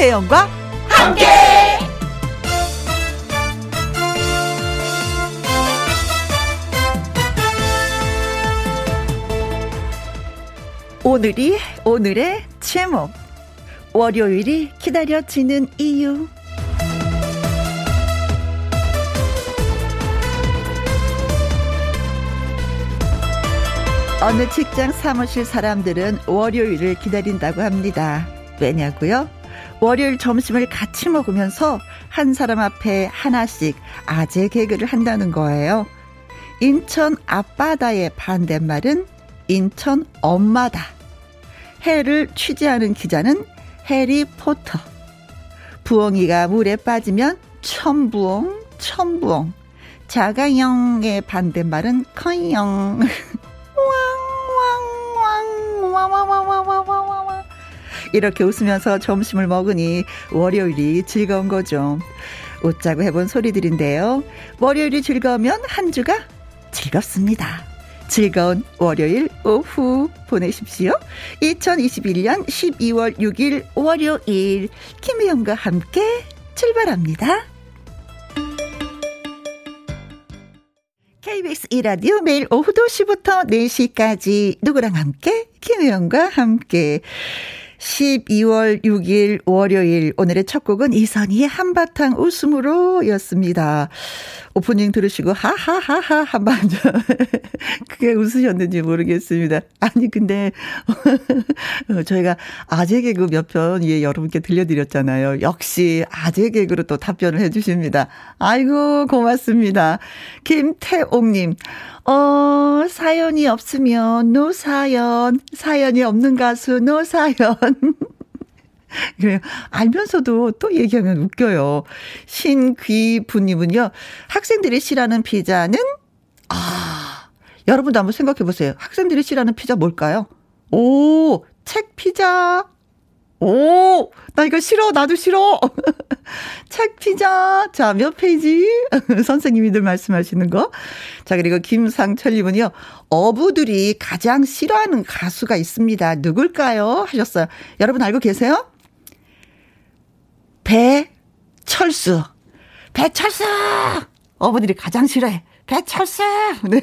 김혜영과 함께. 오늘이 오늘의 제목 월요일이 기다려지는 이유 어느 직장 사무실 사람들은 월요일을 기다린다고 합니다. 왜냐고요? 월요일 점심을 같이 먹으면서 한 사람 앞에 하나씩 아재 개그를 한다는 거예요. 인천 앞바다의 반대말은 인천 엄마다. 해를 취재하는 기자는 해리포터. 부엉이가 물에 빠지면 천부엉, 천부엉. 자가영의 반대말은 커이영. 왕, 왕, 왕, 와와와와와와 이렇게 웃으면서 점심을 먹으니 월요일이 즐거운 거죠. 웃자고 해본 소리들인데요. 월요일이 즐거우면 한 주가 즐겁습니다. 즐거운 월요일 오후 보내십시오. 2021년 12월 6일 월요일 김혜영과 함께 출발합니다. KBS 이라디오 매일 오후 2시부터 4시까지 누구랑 함께 김혜영과 함께 12월 6일 월요일 오늘의 첫 곡은 이선희의 한바탕 웃음으로 였습니다. 오프닝 들으시고 하하하하 한번 그게 웃으셨는지 모르겠습니다. 아니 근데 저희가 아재 개그 몇 편 예, 여러분께 들려드렸잖아요. 역시 아재 개그로 또 답변을 해주십니다. 아이고 고맙습니다. 김태옥님 어, 사연이 없으면 노사연, 사연이 없는 가수 노사연. 그래요. 알면서도 또 얘기하면 웃겨요. 신귀부님은요, 학생들이 싫어하는 피자는, 아, 여러분도 한번 생각해 보세요. 학생들이 싫어하는 피자 뭘까요? 오, 책 피자. 오, 나 이거 싫어. 나도 싫어. 책 피자. 자, 몇 페이지? 선생님이들 말씀하시는 거. 자, 그리고 김상철님은요, 어부들이 가장 싫어하는 가수가 있습니다. 누굴까요? 하셨어요. 여러분 알고 계세요? 배철수. 배철수! 어부들이 가장 싫어해. 배철수! 네.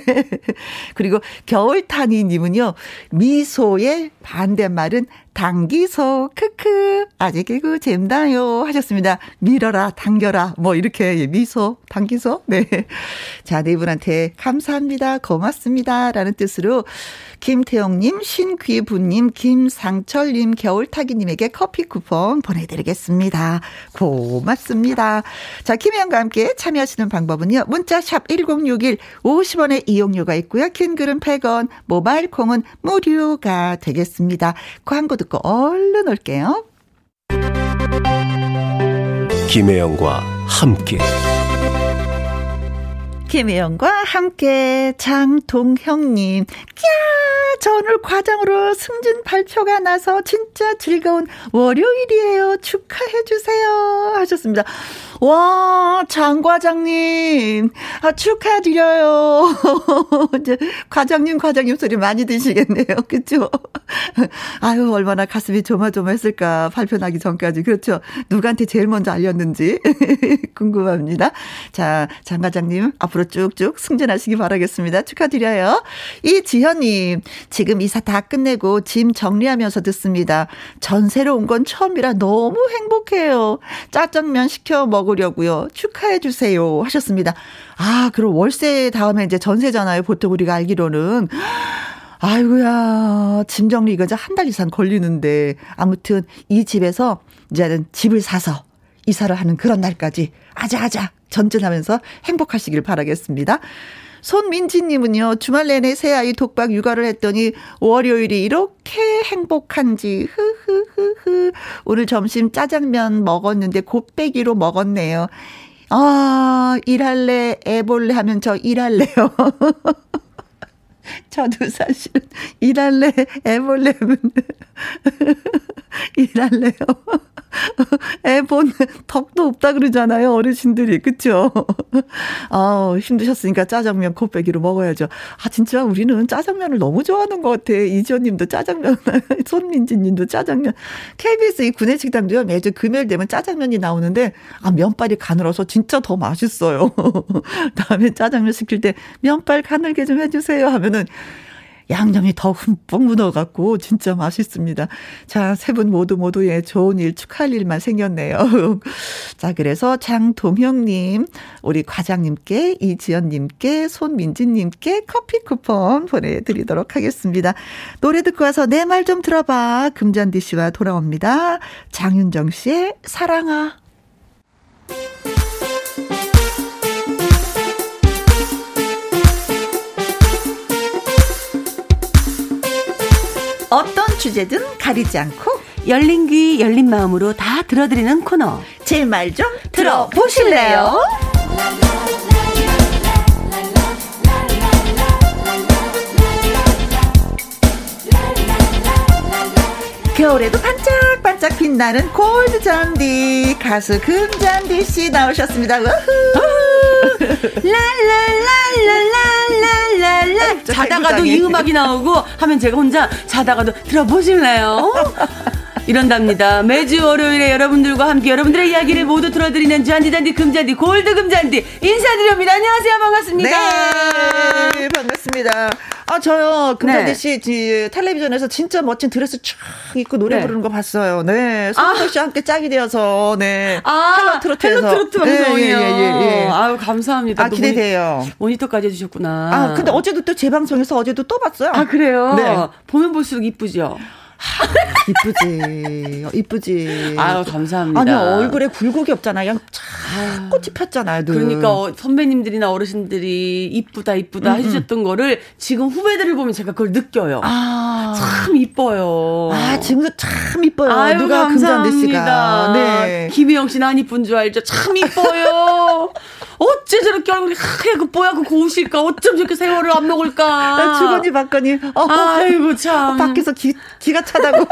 그리고 겨울타니님은요, 미소의 반대말은 당기소, 크크, 아직 개그 잼다요 하셨습니다. 밀어라, 당겨라, 뭐 이렇게 미소, 당기소. 네. 자, 네 분한테 감사합니다. 고맙습니다. 라는 뜻으로 김태영님, 신귀부님, 김상철님, 겨울타기님에게 커피 쿠폰 보내드리겠습니다. 고맙습니다. 자, 김혜영과 함께 참여하시는 방법은요. 문자샵 1061 50원의 이용료가 있고요. 긴 글은 100원, 모바일 콩은 무료가 되겠습니다. 광고 듣고 얼른 올게요. 김혜영과 함께 김혜영과 함께 장동형님. 꺄! 저 오늘 과장으로 승진 발표가 나서 진짜 즐거운 월요일이에요. 축하해 주세요. 하셨습니다. 와, 장 과장님. 아, 축하드려요. 이제 과장님, 과장님 소리 많이 드시겠네요. 그쵸? 아유, 얼마나 가슴이 조마조마했을까. 발표 나기 전까지. 그렇죠. 누구한테 제일 먼저 알렸는지 궁금합니다. 자, 장 과장님, 앞으로 쭉쭉 승진하시기 바라겠습니다. 축하드려요. 이지현님, 지금 이사 다 끝내고 짐 정리하면서 듣습니다. 전세로 온 건 처음이라 너무 행복해요. 짜장면 시켜 먹 으려고요. 축하해 주세요. 하셨습니다. 아, 그럼 월세 다음에 이제 전세잖아요. 보통 우리가 알기로는. 아이고야, 짐 정리 이거 한 달 이상 걸리는데. 아무튼 이 집에서 이제는 집을 사서 이사를 하는 그런 날까지 아자아자 전진하면서 행복하시길 바라겠습니다. 손민지님은요, 주말 내내 새아이 독박 육아를 했더니 월요일이 이렇게 행복한지, 흐흐흐흐. 오늘 점심 짜장면 먹었는데 곱빼기로 먹었네요. 아, 일할래, 애 볼래 하면 저 일할래요. 저도 사실은 일할래, 애 볼래 하면 일할래요. 애본 덕도 없다 그러잖아요. 어르신들이. 그쵸? 아 힘드셨으니까 짜장면 코빼기로 먹어야죠. 아, 진짜 우리는 짜장면을 너무 좋아하는 것 같아. 이지연 님도 짜장면, 손민지 님도 짜장면. KBS 이 구내식당도요. 매주 금요일 되면 짜장면이 나오는데, 아, 면발이 가늘어서 진짜 더 맛있어요. 다음에 짜장면 시킬 때 면발 가늘게 좀 해주세요 하면은, 양념이 더 흠뻑 묻어갖고 진짜 맛있습니다. 자, 세 분 모두 모두 예, 좋은 일 축하할 일만 생겼네요. 자, 그래서 장동형님, 우리 과장님께, 이지연님께, 손민지님께 커피 쿠폰 보내드리도록 하겠습니다. 노래 듣고 와서 내 말 좀 들어봐. 금잔디 씨와 돌아옵니다. 장윤정 씨의 사랑아. 어떤 주제든 가리지 않고 열린 귀 열린 마음으로 다 들어드리는 코너 제 말 좀 들어보실래요? 겨울에도 반짝반짝 빛나는 골드 잔디 가수 금잔디 씨 나오셨습니다. 랄랄랄랄랄 랄랄라 자다가도 이 음악이 나오고 하면 제가 혼자 자다가도 들어보실래요? 이런답니다. 매주 월요일에 여러분들과 함께 여러분들의 이야기를 모두 들어드리는 잔디잔디 금잔디 골드 금잔디 인사드립니다. 안녕하세요. 반갑습니다. 네, 반갑습니다. 아, 저요, 금잔디 네. 씨, 지, 텔레비전에서 진짜 멋진 드레스 쫙 입고 노래 네. 부르는 거 봤어요. 네. 손덕 아. 씨와 함께 짝이 되어서, 네. 아, 헬로 트로트에서. 헬로 트로트 방송이요. 네, 예, 예, 예, 예. 아유, 감사합니다. 아, 기대돼요. 모니, 터까지 해 주셨구나. 아, 근데 어제도 또 재방송에서 어제도 또 봤어요. 아, 그래요? 네. 보면 볼수록 이쁘죠? 이쁘지. 이쁘지. 아유, 감사합니다. 아니, 얼굴에 굴곡이 없잖아요. 참 꽃이 폈잖아요. 늘. 그러니까 어, 선배님들이나 어르신들이 이쁘다, 이쁘다 음, 음. 해주셨던 거를 지금 후배들을 보면 제가 그걸 느껴요. 아. 참 이뻐요. 아, 지금도 참 이뻐요. 아유, 누가 금잔디 씨가. 네. 김혜영 씨는 안 이쁜 줄 알죠? 참 이뻐요. 어째 저렇게 얼굴이 하얗고 그 뽀얗고 고우실까? 어쩜 저렇게 세월을 안 먹을까? 아, 주거니 받거니. 어, 아이고 참. 밖에서 기, 기가 차다고.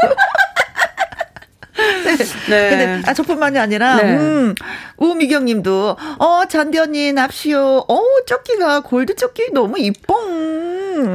네. 네. 근데 아 저뿐만이 아니라 네. 음, 우미경 님도 어 잔디 언니 납시오. 어 조끼가 골드 조끼 너무 이뻐.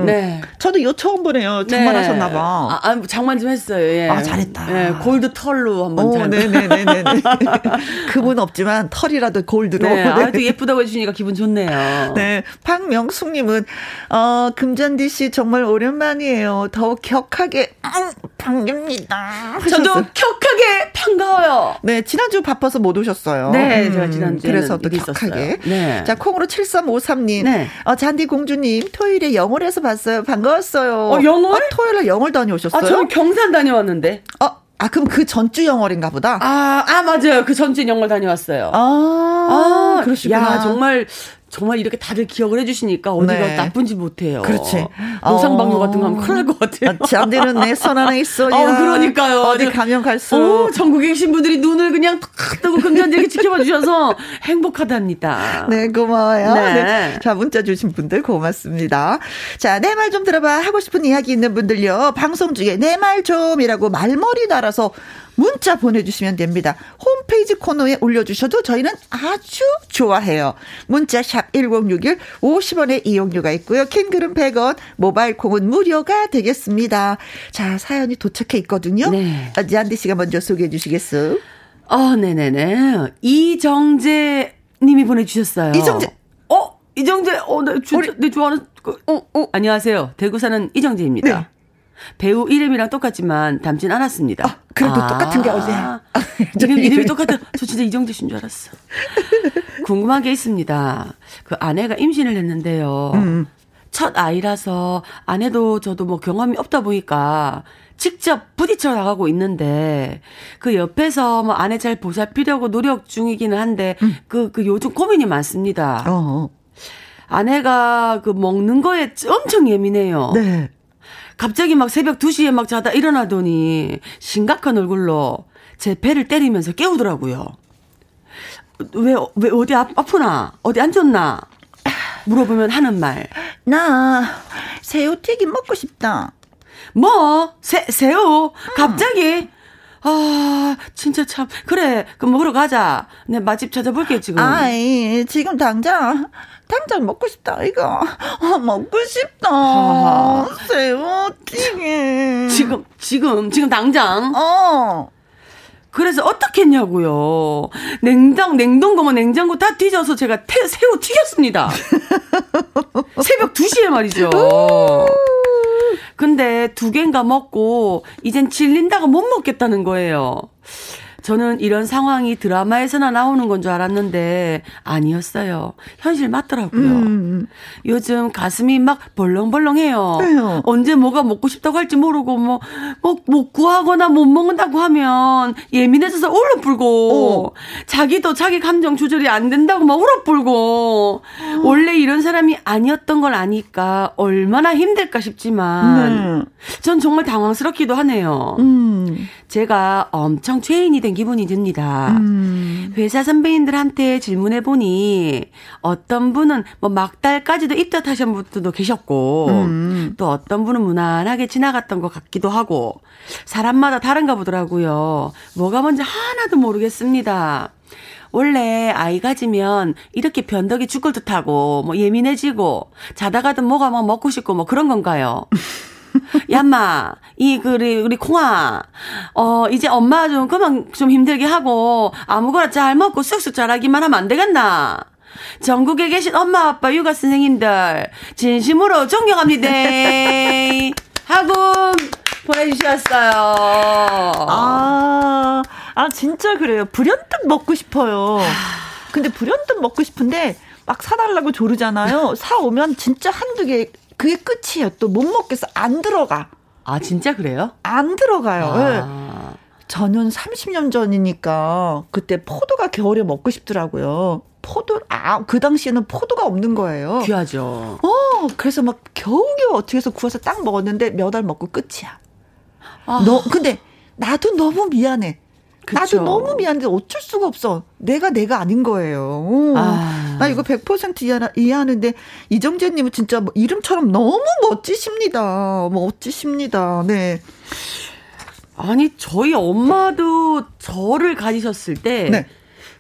네. 저도 이거 처음 보네요. 장만하셨나 봐. 아, 아, 장만 좀 했어요. 예. 아, 잘했다. 예, 골드 털로 한번 오, 네네 네 네. 그분 없지만 털이라도 골드로. 네. 아, 또 예쁘다고 해주시니까 기분 좋네요. 네. 박명숙 님은 어, 금잔디 씨 정말 오랜만이에요. 더욱 격하게 음, 반갑니다. 저도 격하게 반가워요. 네. 지난주 바빠서 못 오셨어요. 네. 음, 제가 지난주에 그래서 또 격하게. 네. 자, 콩으로 7353 님. 네. 어, 잔디 공주님 토요일에 영월에 서울에서 봤어요. 반가웠어요. 어, 영월? 아, 토요일에 영월 다녀오셨어요? 아, 저는 경산 다녀왔는데. 어, 아, 그럼 그 전주 영월인가 보다? 아, 아, 맞아요. 그 전주 영월 다녀왔어요. 아, 아 그러시구나. 야, 정말 정말 이렇게 다들 기억을 해주시니까 어디가 네. 나쁜지 못해요. 그렇지. 노상방뇨 어. 같은 거 하면 큰일 날 것 같아요. 잠들은 내 손 안에 있어. 어, 그러니까요. 어디 가면 갈수록. 어, 전국에 계신 분들이 눈을 그냥 탁 뜨고 금전되게 지켜봐 주셔서 행복하답니다. 네, 고마워요. 네. 네. 자, 문자 주신 분들 고맙습니다. 자, 내 말 좀 들어봐. 하고 싶은 이야기 있는 분들요. 방송 중에 내 말 좀이라고 말머리 달아서 문자 보내주시면 됩니다. 홈페이지 코너에 올려주셔도 저희는 아주 좋아해요. 문자 샵 1061, 50원의 이용료가 있고요. 킹글은 100원, 모바일 콩은 무료가 되겠습니다. 자, 사연이 도착해 있거든요. 네. 지안디 씨가 먼저 소개해 주시겠어요? 어, 네네네. 이정재 님이 보내주셨어요. 이정재. 어? 이정재, 어, 내, 주, 내 좋아하는, 그, 어, 어. 안녕하세요. 대구 사는 이정재입니다. 네. 배우 이름이랑 똑같지만 닮진 않았습니다. 아, 그래도 아, 똑같은 게 어디야? 이름, 이름이 똑같아. 저 진짜 이정재 씨인 줄 알았어. 궁금한 게 있습니다. 그 아내가 임신을 했는데요. 음. 첫 아이라서 아내도 저도 뭐 경험이 없다 보니까 직접 부딪혀 나가고 있는데 그 옆에서 뭐 아내 잘 보살피려고 노력 중이기는 한데 그그 음. 그, 그 요즘 고민이 많습니다. 어. 아내가 그 먹는 거에 엄청 예민해요. 네. 갑자기 막 새벽 2시에 막 자다 일어나더니 심각한 얼굴로 제 배를 때리면서 깨우더라고요. 왜, 왜, 어디 아, 아프나? 어디 안 좋나? 물어보면 하는 말. 나, 새우튀김 먹고 싶다. 뭐? 새, 새우? 갑자기? 아, 진짜 참. 그래, 그럼 먹으러 가자. 내 맛집 찾아볼게, 지금. 아이, 지금 당장, 당장 먹고 싶다, 이거. 아, 먹고 싶다. 아. 새우튀김. 지금, 지금, 지금 당장? 어. 그래서 어떻게 했냐고요. 냉장, 냉동고만 냉장고 다 뒤져서 제가 태, 새우 튀겼습니다. 새벽 2시에 말이죠. 근데 두 개인가 먹고 이젠 질린다고 못 먹겠다는 거예요. 저는 이런 상황이 드라마에서나 나오는 건 줄 알았는데 아니었어요. 현실 맞더라고요. 음. 요즘 가슴이 막 벌렁벌렁해요. 왜요? 언제 뭐가 먹고 싶다고 할지 모르고 뭐, 뭐, 못 구하거나 못 먹는다고 하면 예민해져서 울어불고 어. 자기도 자기 감정 조절이 안 된다고 막 울어불고 어. 원래 이런 사람이 아니었던 걸 아니까 얼마나 힘들까 싶지만 네. 전 정말 당황스럽기도 하네요. 음. 제가 엄청 죄인이 된 기분이 듭니다. 음. 회사 선배님들한테 질문해 보니 어떤 분은 뭐 막달까지도 입덧하신 분들도 계셨고 음. 또 어떤 분은 무난하게 지나갔던 것 같기도 하고 사람마다 다른가 보더라고요. 뭐가 뭔지 하나도 모르겠습니다. 원래 아이 가지면 이렇게 변덕이 죽을 듯하고 뭐 예민해지고 자다가도 뭐가 막 먹고 싶고 뭐 그런 건가요? 얌마, 이, 그, 우리, 우리 콩아, 어, 이제 엄마 좀 그만 좀 힘들게 하고, 아무거나 잘 먹고 쑥쑥 자라기만 하면 안 되겠나? 전국에 계신 엄마, 아빠, 육아 선생님들, 진심으로 존경합니다. 하고 보내주셨어요. 아, 아, 진짜 그래요. 불현듯 먹고 싶어요. 근데 불현듯 먹고 싶은데, 막 사달라고 조르잖아요. 사오면 진짜 한두 개 그게 끝이에요. 또 못 먹겠어. 안 들어가. 아, 진짜 그래요? 안 들어가요. 아. 네. 저는 30년 전이니까 그때 포도가 겨울에 먹고 싶더라고요. 포도, 아, 그 당시에는 포도가 없는 거예요. 귀하죠. 어, 그래서 막 겨우겨우 어떻게 해서 구워서 딱 먹었는데 몇 알 먹고 끝이야. 아. 너, 근데 나도 너무 미안해. 그쵸. 나도 너무 미안한데 어쩔 수가 없어. 내가 내가 아닌 거예요. 아. 나 이거 100% 이해하, 이해하는데 이정재님은 진짜 뭐 이름처럼 너무 멋지십니다. 멋지십니다. 네. 아니 저희 엄마도 저를 가지셨을 때 네.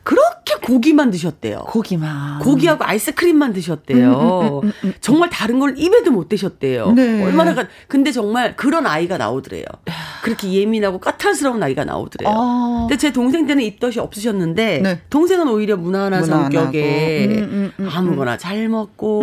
그렇게 고기만 드셨대요. 고기만. 고기하고 아이스크림만 드셨대요. 음, 음, 음, 음 정말 다른 걸 입에도 못 대셨대요. 네. 얼마나 가, 근데 정말 그런 아이가 나오더래요. 그렇게 예민하고 까탈스러운 아이가 나오더래요. 아. 근데 제 동생 때는 입덧이 없으셨는데 네. 동생은 오히려 무난한. 성격에 아무거나 잘 먹고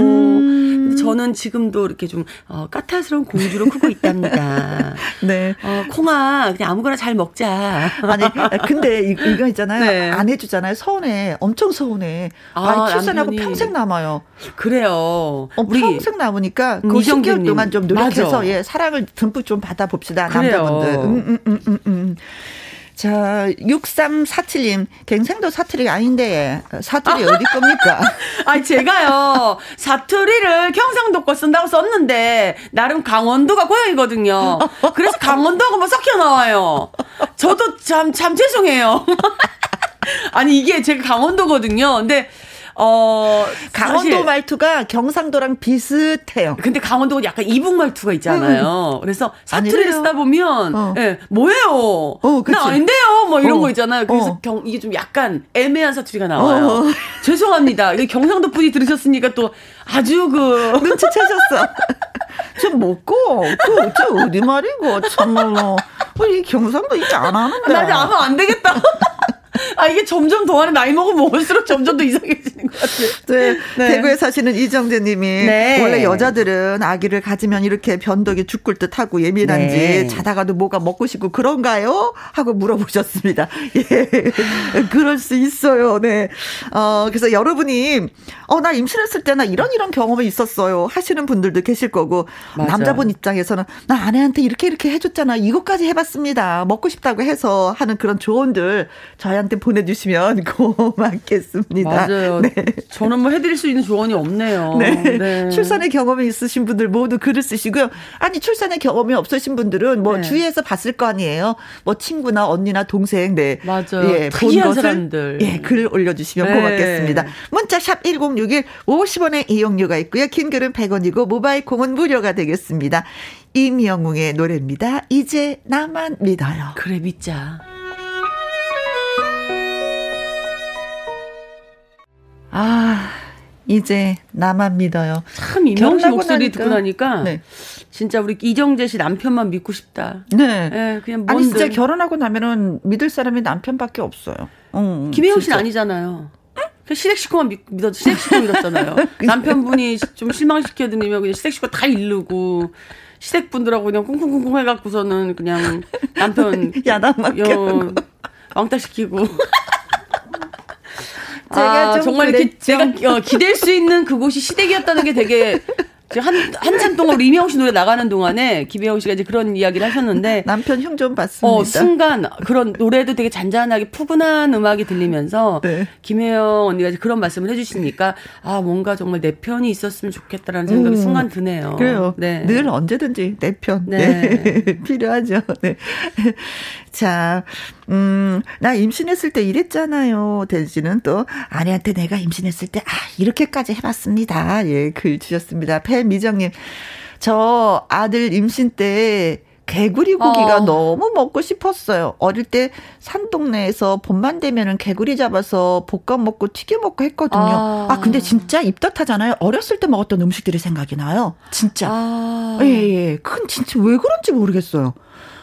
저는 지금도 이렇게 좀 어, 까탈스러운 공주로 크고 있답니다. 네. 어, 콩아 그냥 아무거나 잘 먹자. 아니 근데 이거 있잖아요. 네. 안 해주잖아요. 있잖아요. 서운해. 엄청 서운해. 아, 아 출산하고 남편이. 평생 남아요. 그래요. 어, 우리 평생 남으니까 그 10개월 동안 좀 노력해서 맞아. 예, 사랑을 듬뿍 좀 받아봅시다. 그래요. 남자분들. 음, 음, 음, 음, 음. 자, 6347님, 갱생도 사투리 아닌데, 사투리 어디 겁니까? 아니, 제가요, 사투리를 경상도 거 쓴다고 썼는데, 나름 강원도가 고향이거든요. 그래서 강원도하고 뭐 섞여 나와요. 저도 참, 참 죄송해요. 아니 이게 제가 강원도거든요. 근데 어 강원도 말투가 경상도랑 비슷해요. 근데 강원도가 약간 이북 말투가 있잖아요. 음. 그래서 사투리를 쓰다 보면 어. 예, 뭐예요? 어, 나 아닌데요. 뭐 이런 어. 거 있잖아요. 그래서 어. 경, 이게 좀 약간 애매한 사투리가 나와요. 어. 죄송합니다. 경상도 분이 들으셨으니까 또 아주 그 눈치채셨어. 좀 먹고 그저 어디 말이고 참말로 이 경상도 이제 안 하는데. 나 이제 하면 안 되겠다. 아, 이게 점점 더하는 나이 먹으면 먹을수록 점점 더 이상해지는 것 같아요. 네. 네. 대구에 사시는 이정재 님이 네. 원래 여자들은 아기를 가지면 이렇게 변덕이 죽을 듯 하고 예민한지 네. 자다가도 뭐가 먹고 싶고 그런가요? 하고 물어보셨습니다. 예. 그럴 수 있어요. 네. 어, 그래서 여러분이 어, 나 임신했을 때 나 이런 이런 경험이 있었어요. 하시는 분들도 계실 거고 맞아. 남자분 입장에서는 나 아내한테 이렇게 이렇게 해줬잖아. 이것까지 해봤습니다. 먹고 싶다고 해서 하는 그런 조언들 저희한테 저한테 보내주시면 고맙겠습니다. 맞아요. 네. 저는 뭐 해드릴 수 있는 조언이 없네요. 네. 네. 출산의 경험이 있으신 분들 모두 글을 쓰시고요. 아니 출산의 경험이 없으신 분들은 뭐 네. 주위에서 봤을 거 아니에요. 뭐 친구나 언니나 동생 네. 맞아요. 예, 본 것을 사람들. 예, 글 올려주시면 네. 고맙겠습니다. 문자 샵 #1061 50원의 이용료가 있고요. 긴 글은 100원이고 모바일 콩은 무료가 되겠습니다. 임영웅의 노래입니다. 이제 나만 믿어요. 그래 믿자. 이제 나만 믿어요. 참 이명씨 목소리 나니까. 듣고 나니까 네. 진짜 우리 이정재 씨 남편만 믿고 싶다. 네. 네 그냥 뭔들. 아니 진짜 결혼하고 나면은 믿을 사람이 남편밖에 없어요. 응, 김혜영 씨는 아니잖아요. 그 시댁식구만 믿, 믿어 시댁식구 믿었잖아요. 남편분이 좀 실망시켜드리면 그냥 시댁식구 다 잃르고 시댁분들하고 그냥 쿵쿵쿵쿵 해갖고서는 그냥 남편 야단 어, 왕따 시키고. 제가 아, 정말 그랬죠. 이렇게 제가 어, 기댈 수 있는 그곳이 시댁이었다는 게 되게 한, 한참 동안 우리 이명호 씨 노래 나가는 동안에 김혜영 씨가 이제 그런 이야기를 하셨는데. 남편 흉좀 봤습니다. 어, 순간 그런 노래도 되게 잔잔하게 푸근한 음악이 들리면서. 네. 김혜영 언니가 이제 그런 말씀을 해주시니까 아, 뭔가 정말 내 편이 있었으면 좋겠다라는 생각이 음, 순간 드네요. 그래요. 네. 늘 언제든지 내 편. 네. 네. 필요하죠. 네. 자, 음, 나 임신했을 때 이랬잖아요. 대지는 또 아내한테 내가 임신했을 때, 아, 이렇게까지 해봤습니다. 예, 글 주셨습니다. 배미정님, 저 아들 임신 때 개구리 고기가 어. 너무 먹고 싶었어요. 어릴 때 산동네에서 봄만 되면은 개구리 잡아서 볶아 먹고 튀겨 먹고 했거든요. 아, 아 근데 진짜 입덧하잖아요. 어렸을 때 먹었던 음식들이 생각이 나요. 진짜. 아. 예, 예. 그건 진짜 왜 그런지 모르겠어요.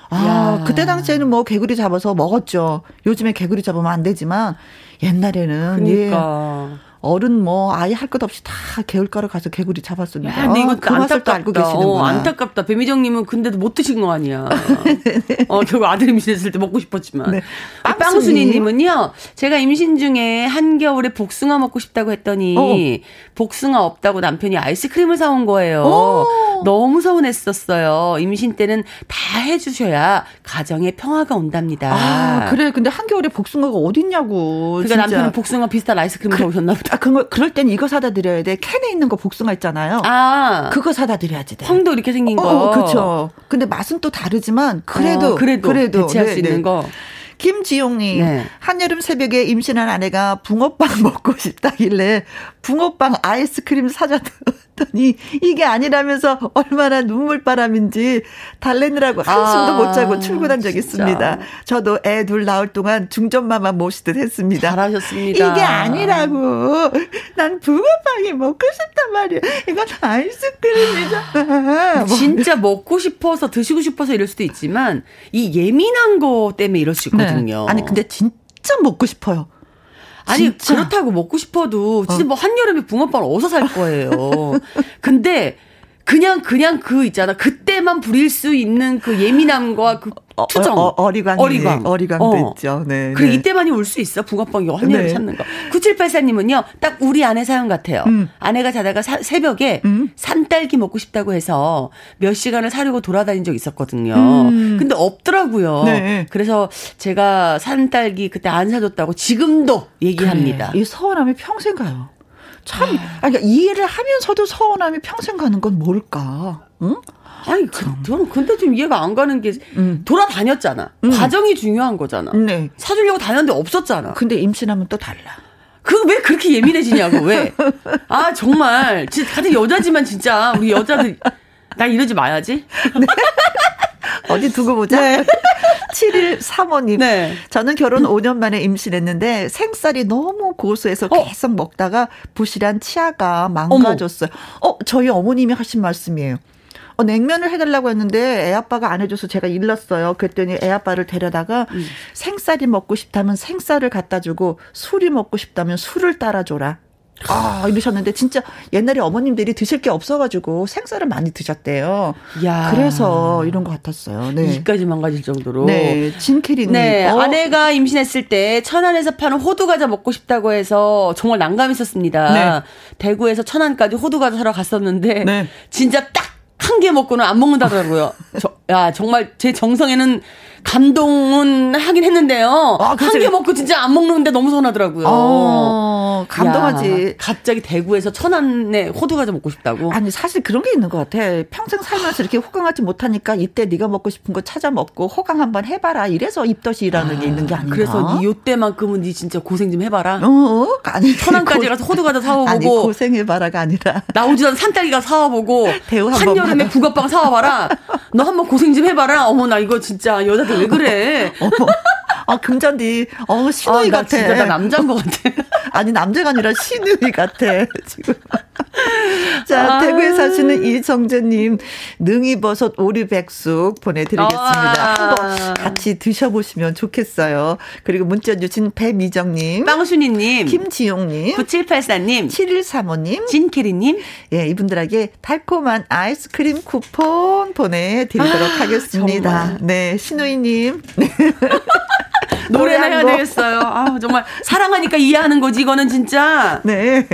아, 야. 그때 당시에는 뭐 개구리 잡아서 먹었죠. 요즘에 개구리 잡으면 안 되지만 옛날에는 그러니까. 예. 어른 뭐 아예 할것 없이 다 개울가로 가서 개구리 잡았습니다. 야, 근데 이거 아, 그 맛을 또 알고 계시는구나. 어, 안타깝다. 배미정님은 근데도 못 드신 거 아니야. 어, 결국 아들 임신했을 때 먹고 싶었지만. 네. 빵순이님은요. 제가 임신 중에 한겨울에 복숭아 먹고 싶다고 했더니 어. 복숭아 없다고 남편이 아이스크림을 사온 거예요. 오. 너무 서운했었어요. 임신 때는 다 해주셔야 가정에 평화가 온답니다. 아, 그래. 근데 한겨울에 복숭아가 어딨냐고. 그러니까 남편은 복숭아 비슷한 아이스크림을 그, 사오셨나 보다. 아, 그거, 그럴 땐 이거 사다 드려야 돼. 캔에 있는 거 복숭아 있잖아요. 아. 그거 사다 드려야지 돼. 황도 이렇게 생긴 어, 거. 어, 그렇죠. 근데 맛은 또 다르지만 그래도 어, 그래도, 그래도 대체할 네, 수 있는 네. 거. 김지용님, 네. 한여름 새벽에 임신한 아내가 붕어빵 먹고 싶다길래 붕어빵 아이스크림 사줬더니 이게 아니라면서 얼마나 눈물바람인지 달래느라고 한숨도 아, 못 자고 출근한 적 있습니다. 저도 애 둘 낳을 동안 중전마마 모시듯 했습니다. 잘하셨습니다. 이게 아니라고. 난 붕어빵이 먹고 싶단 말이야. 이건 아이스크림이잖아. 진짜 먹고 싶어서 드시고 싶어서 이럴 수도 있지만 이 예민한 거 때문에 이럴 수 있 거든요. 네. 아니 근데 진짜 먹고 싶어요. 아니 진짜? 그렇다고 먹고 싶어도 진짜 어. 뭐 한여름에 붕어빵을 어디서 살 거예요. 근데 그냥 그냥 그 있잖아. 그때만 부릴 수 있는 그 예민함과 그 어, 투정. 어, 어 리광 어리광. 어리광도 어. 있죠. 네. 그 네. 이때만이 올수 있어. 붕어빵이 한여름 네. 찾는 거. 9784님은요. 딱 우리 아내 사연 같아요. 음. 아내가 자다가 사, 새벽에 음. 산딸기 먹고 싶다고 해서 몇 시간을 사려고 돌아다닌 적 있었거든요. 음. 근데 없더라고요. 네. 그래서 제가 산딸기 그때 안 사줬다고 지금도 얘기합니다. 그래. 이 서운함이 평생 가요. 참, 아, 그러니까 이해를 하면서도 서운함이 평생 가는 건 뭘까? 응? 아니, 그, 저는 근데 좀 이해가 안 가는 게 음. 돌아다녔잖아. 음. 과정이 중요한 거잖아. 네. 사주려고 다녔는데 없었잖아. 근데 임신하면 또 달라. 그왜 그렇게 예민해지냐고 왜? 아 정말 진짜 같은 여자지만 진짜 우리 여자들 나 이러지 마야지. 네. 어디 두고 보자. 네. 7일 3호님. 네. 저는 결혼 5년 만에 임신했는데 생쌀이 너무 고소해서 어? 계속 먹다가 부실한 치아가 망가졌어요. 어머. 어, 저희 어머님이 하신 말씀이에요. 어, 냉면을 해달라고 했는데 애 아빠가 안 해줘서 제가 일렀어요. 그랬더니 애 아빠를 데려다가 음. 생쌀이 먹고 싶다면 생쌀을 갖다 주고 술이 먹고 싶다면 술을 따라줘라. 아, 이러셨는데 진짜 옛날에 어머님들이 드실 게 없어가지고 생쌀을 많이 드셨대요. 야. 그래서 이런 것 같았어요. 네. 이까지 망가질 정도로. 네. 진캐리님. 네. 어. 아내가 임신했을 때 천안에서 파는 호두 과자 먹고 싶다고 해서 정말 난감했었습니다. 네. 대구에서 천안까지 호두 과자 사러 갔었는데 네. 진짜 딱 한 개 먹고는 안 먹는다더라고요. 저, 야, 정말 제 정성에는 감동은 하긴 했는데요. 아, 한 개 먹고 진짜 안 먹는데 너무 서운하더라고요. 어, 감동하지. 야, 갑자기 대구에서 천안에 호두과자 먹고 싶다고? 아니 사실 그런 게 있는 것 같아. 평생 살면서 이렇게 호강하지 못하니까 이때 네가 먹고 싶은 거 찾아 먹고 호강 한번 해봐라. 이래서 입덧이라는 아, 게 있는 게 아닌가. 그래서 이때만큼은 네 진짜 고생 좀 해봐라. 어, 어? 아니 천안까지 가서 호두과자 사와보고. 아니 고생해봐라가 아니라 나오지도 않은 산딸기가 사와보고 대우 한여름에 북어빵 사와봐라. 너 한번 고생 좀 해봐라. 어머 나 이거 진짜 여자들 왜 그래? 어머, 아, 금잔디, 어, 신우이 아, 같아. 진짜 나 남자인 것 같아. 아니, 남자가 아니라 신우이 같아, 지금. 자, 아. 대구에 사시는 이정재님, 능이버섯 오리백숙 보내드리겠습니다. 아. 한번 같이 드셔보시면 좋겠어요. 그리고 문자 주신 배미정님, 빵순이님, 김지용님, 9784님, 7135님, 진캐리님, 예, 이분들에게 달콤한 아이스크림 쿠폰 보내드리도록 아, 하겠습니다. 정말. 네, 신우이님. 노래 해야 되겠어요. 아, 정말 사랑하니까 이해하는 거지 이거는 진짜. 네.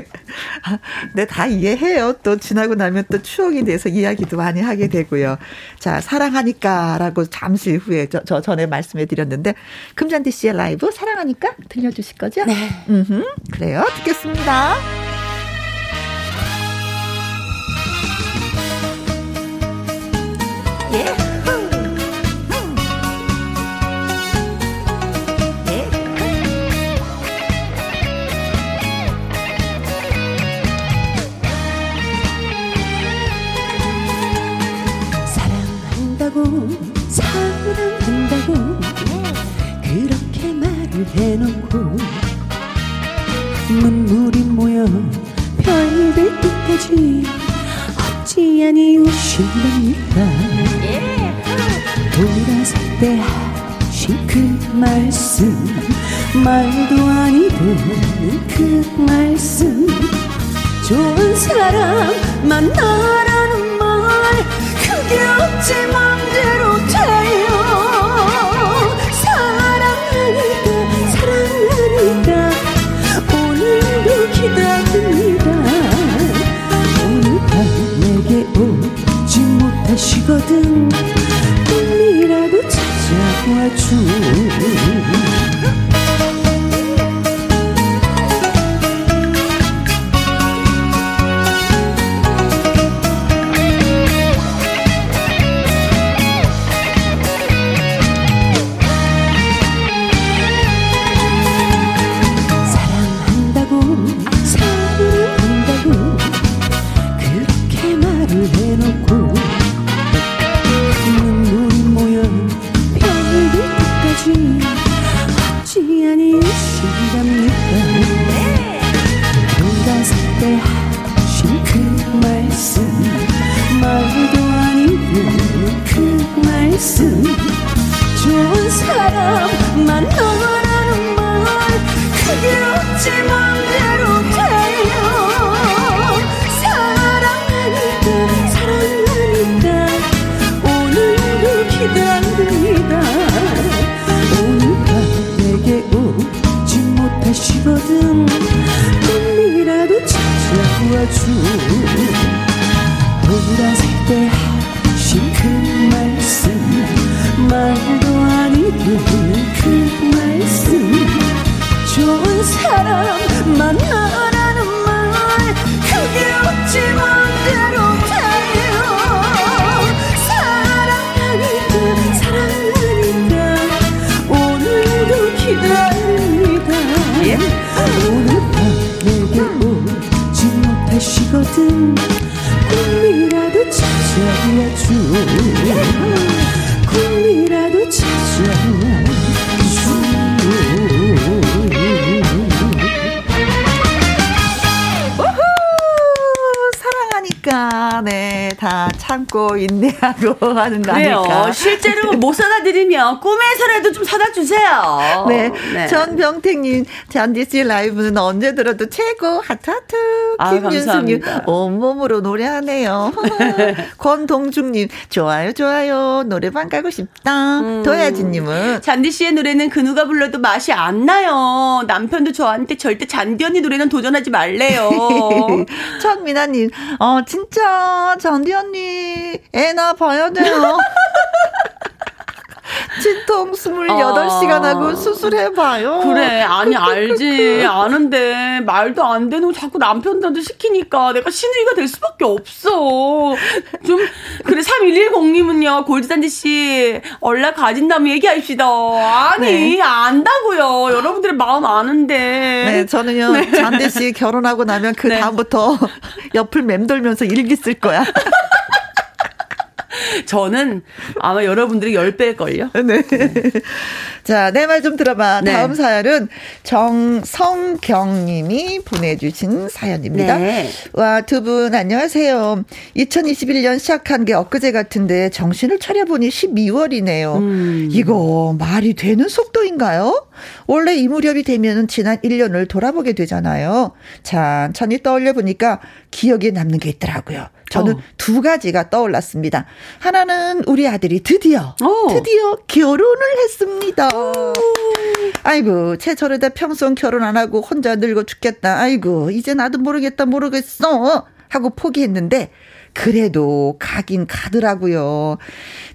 네, 다 이해해요. 또 지나고 나면 또 추억이 돼서 이야기도 많이 하게 되고요. 자, 사랑하니까라고 잠시 후에 저, 저 전에 말씀해 드렸는데 금잔디 씨의 라이브 사랑하니까 들려주실 거죠? 네. 음, 그래요. 듣겠습니다. 예. 사랑한다고 그렇게 말을 해놓고 눈물이 모여 별들 끝까지 어찌하니 우신답니까 돌아설 때 하신 그 말씀 말도 아니던 그 말씀 좋은 사람 만나 ค่ะ 참고 인내하고 하는 거 그래요. 아닐까. 실제로 못 사다 드리면 꿈에서라도 좀 사다 주세요. 네. 네. 전병택님, 잔디씨 라이브는 언제 들어도 최고. 하트하트. 아, 김윤수님, 온몸으로 노래하네요. 권동중님, 좋아요, 좋아요. 노래방 가고 싶다. 음. 도야지님은. 잔디씨의 노래는 그 누가 불러도 맛이 안 나요. 남편도 저한테 절대 잔디 언니 노래는 도전하지 말래요. 천미나님, 어, 진짜 잔디 언니 애 나 봐야 돼요. 진통 28시간 하고 아. 수술해봐요. 그래, 아니, 알지. 아는데, 말도 안 되는 거 자꾸 남편들한테 시키니까 내가 신우이가 될 수밖에 없어. 좀, 그래, 3110님은요, 골드잔디씨, 얼라 가진 다음에 얘기합시다. 아니, 네. 안다고요. 여러분들의 마음 아는데. 네, 저는요, 네. 잔디씨 결혼하고 나면 그 네. 다음부터 옆을 맴돌면서 일기 쓸 거야. 저는 아마 여러분들이 10배일걸요. 네. 네. 자, 내 말 좀 들어봐. 네. 다음 사연은 정성경 님이 보내주신 사연입니다. 네. 와, 두 분 안녕하세요. 2021년 시작한 게 엊그제 같은데 정신을 차려보니 12월이네요. 음. 이거 말이 되는 속도인가요? 원래 이 무렵이 되면 지난 1년을 돌아보게 되잖아요. 천천히 떠올려 보니까 기억에 남는 게 있더라고요. 저는 어. 두 가지가 떠올랐습니다. 하나는 우리 아들이 드디어 어. 드디어 결혼을 했습니다. 아이고 최저러다 평생 결혼 안 하고 혼자 늙어 죽겠다. 아이고 이제 나도 모르겠다 모르겠어 하고 포기했는데 그래도 가긴 가더라고요.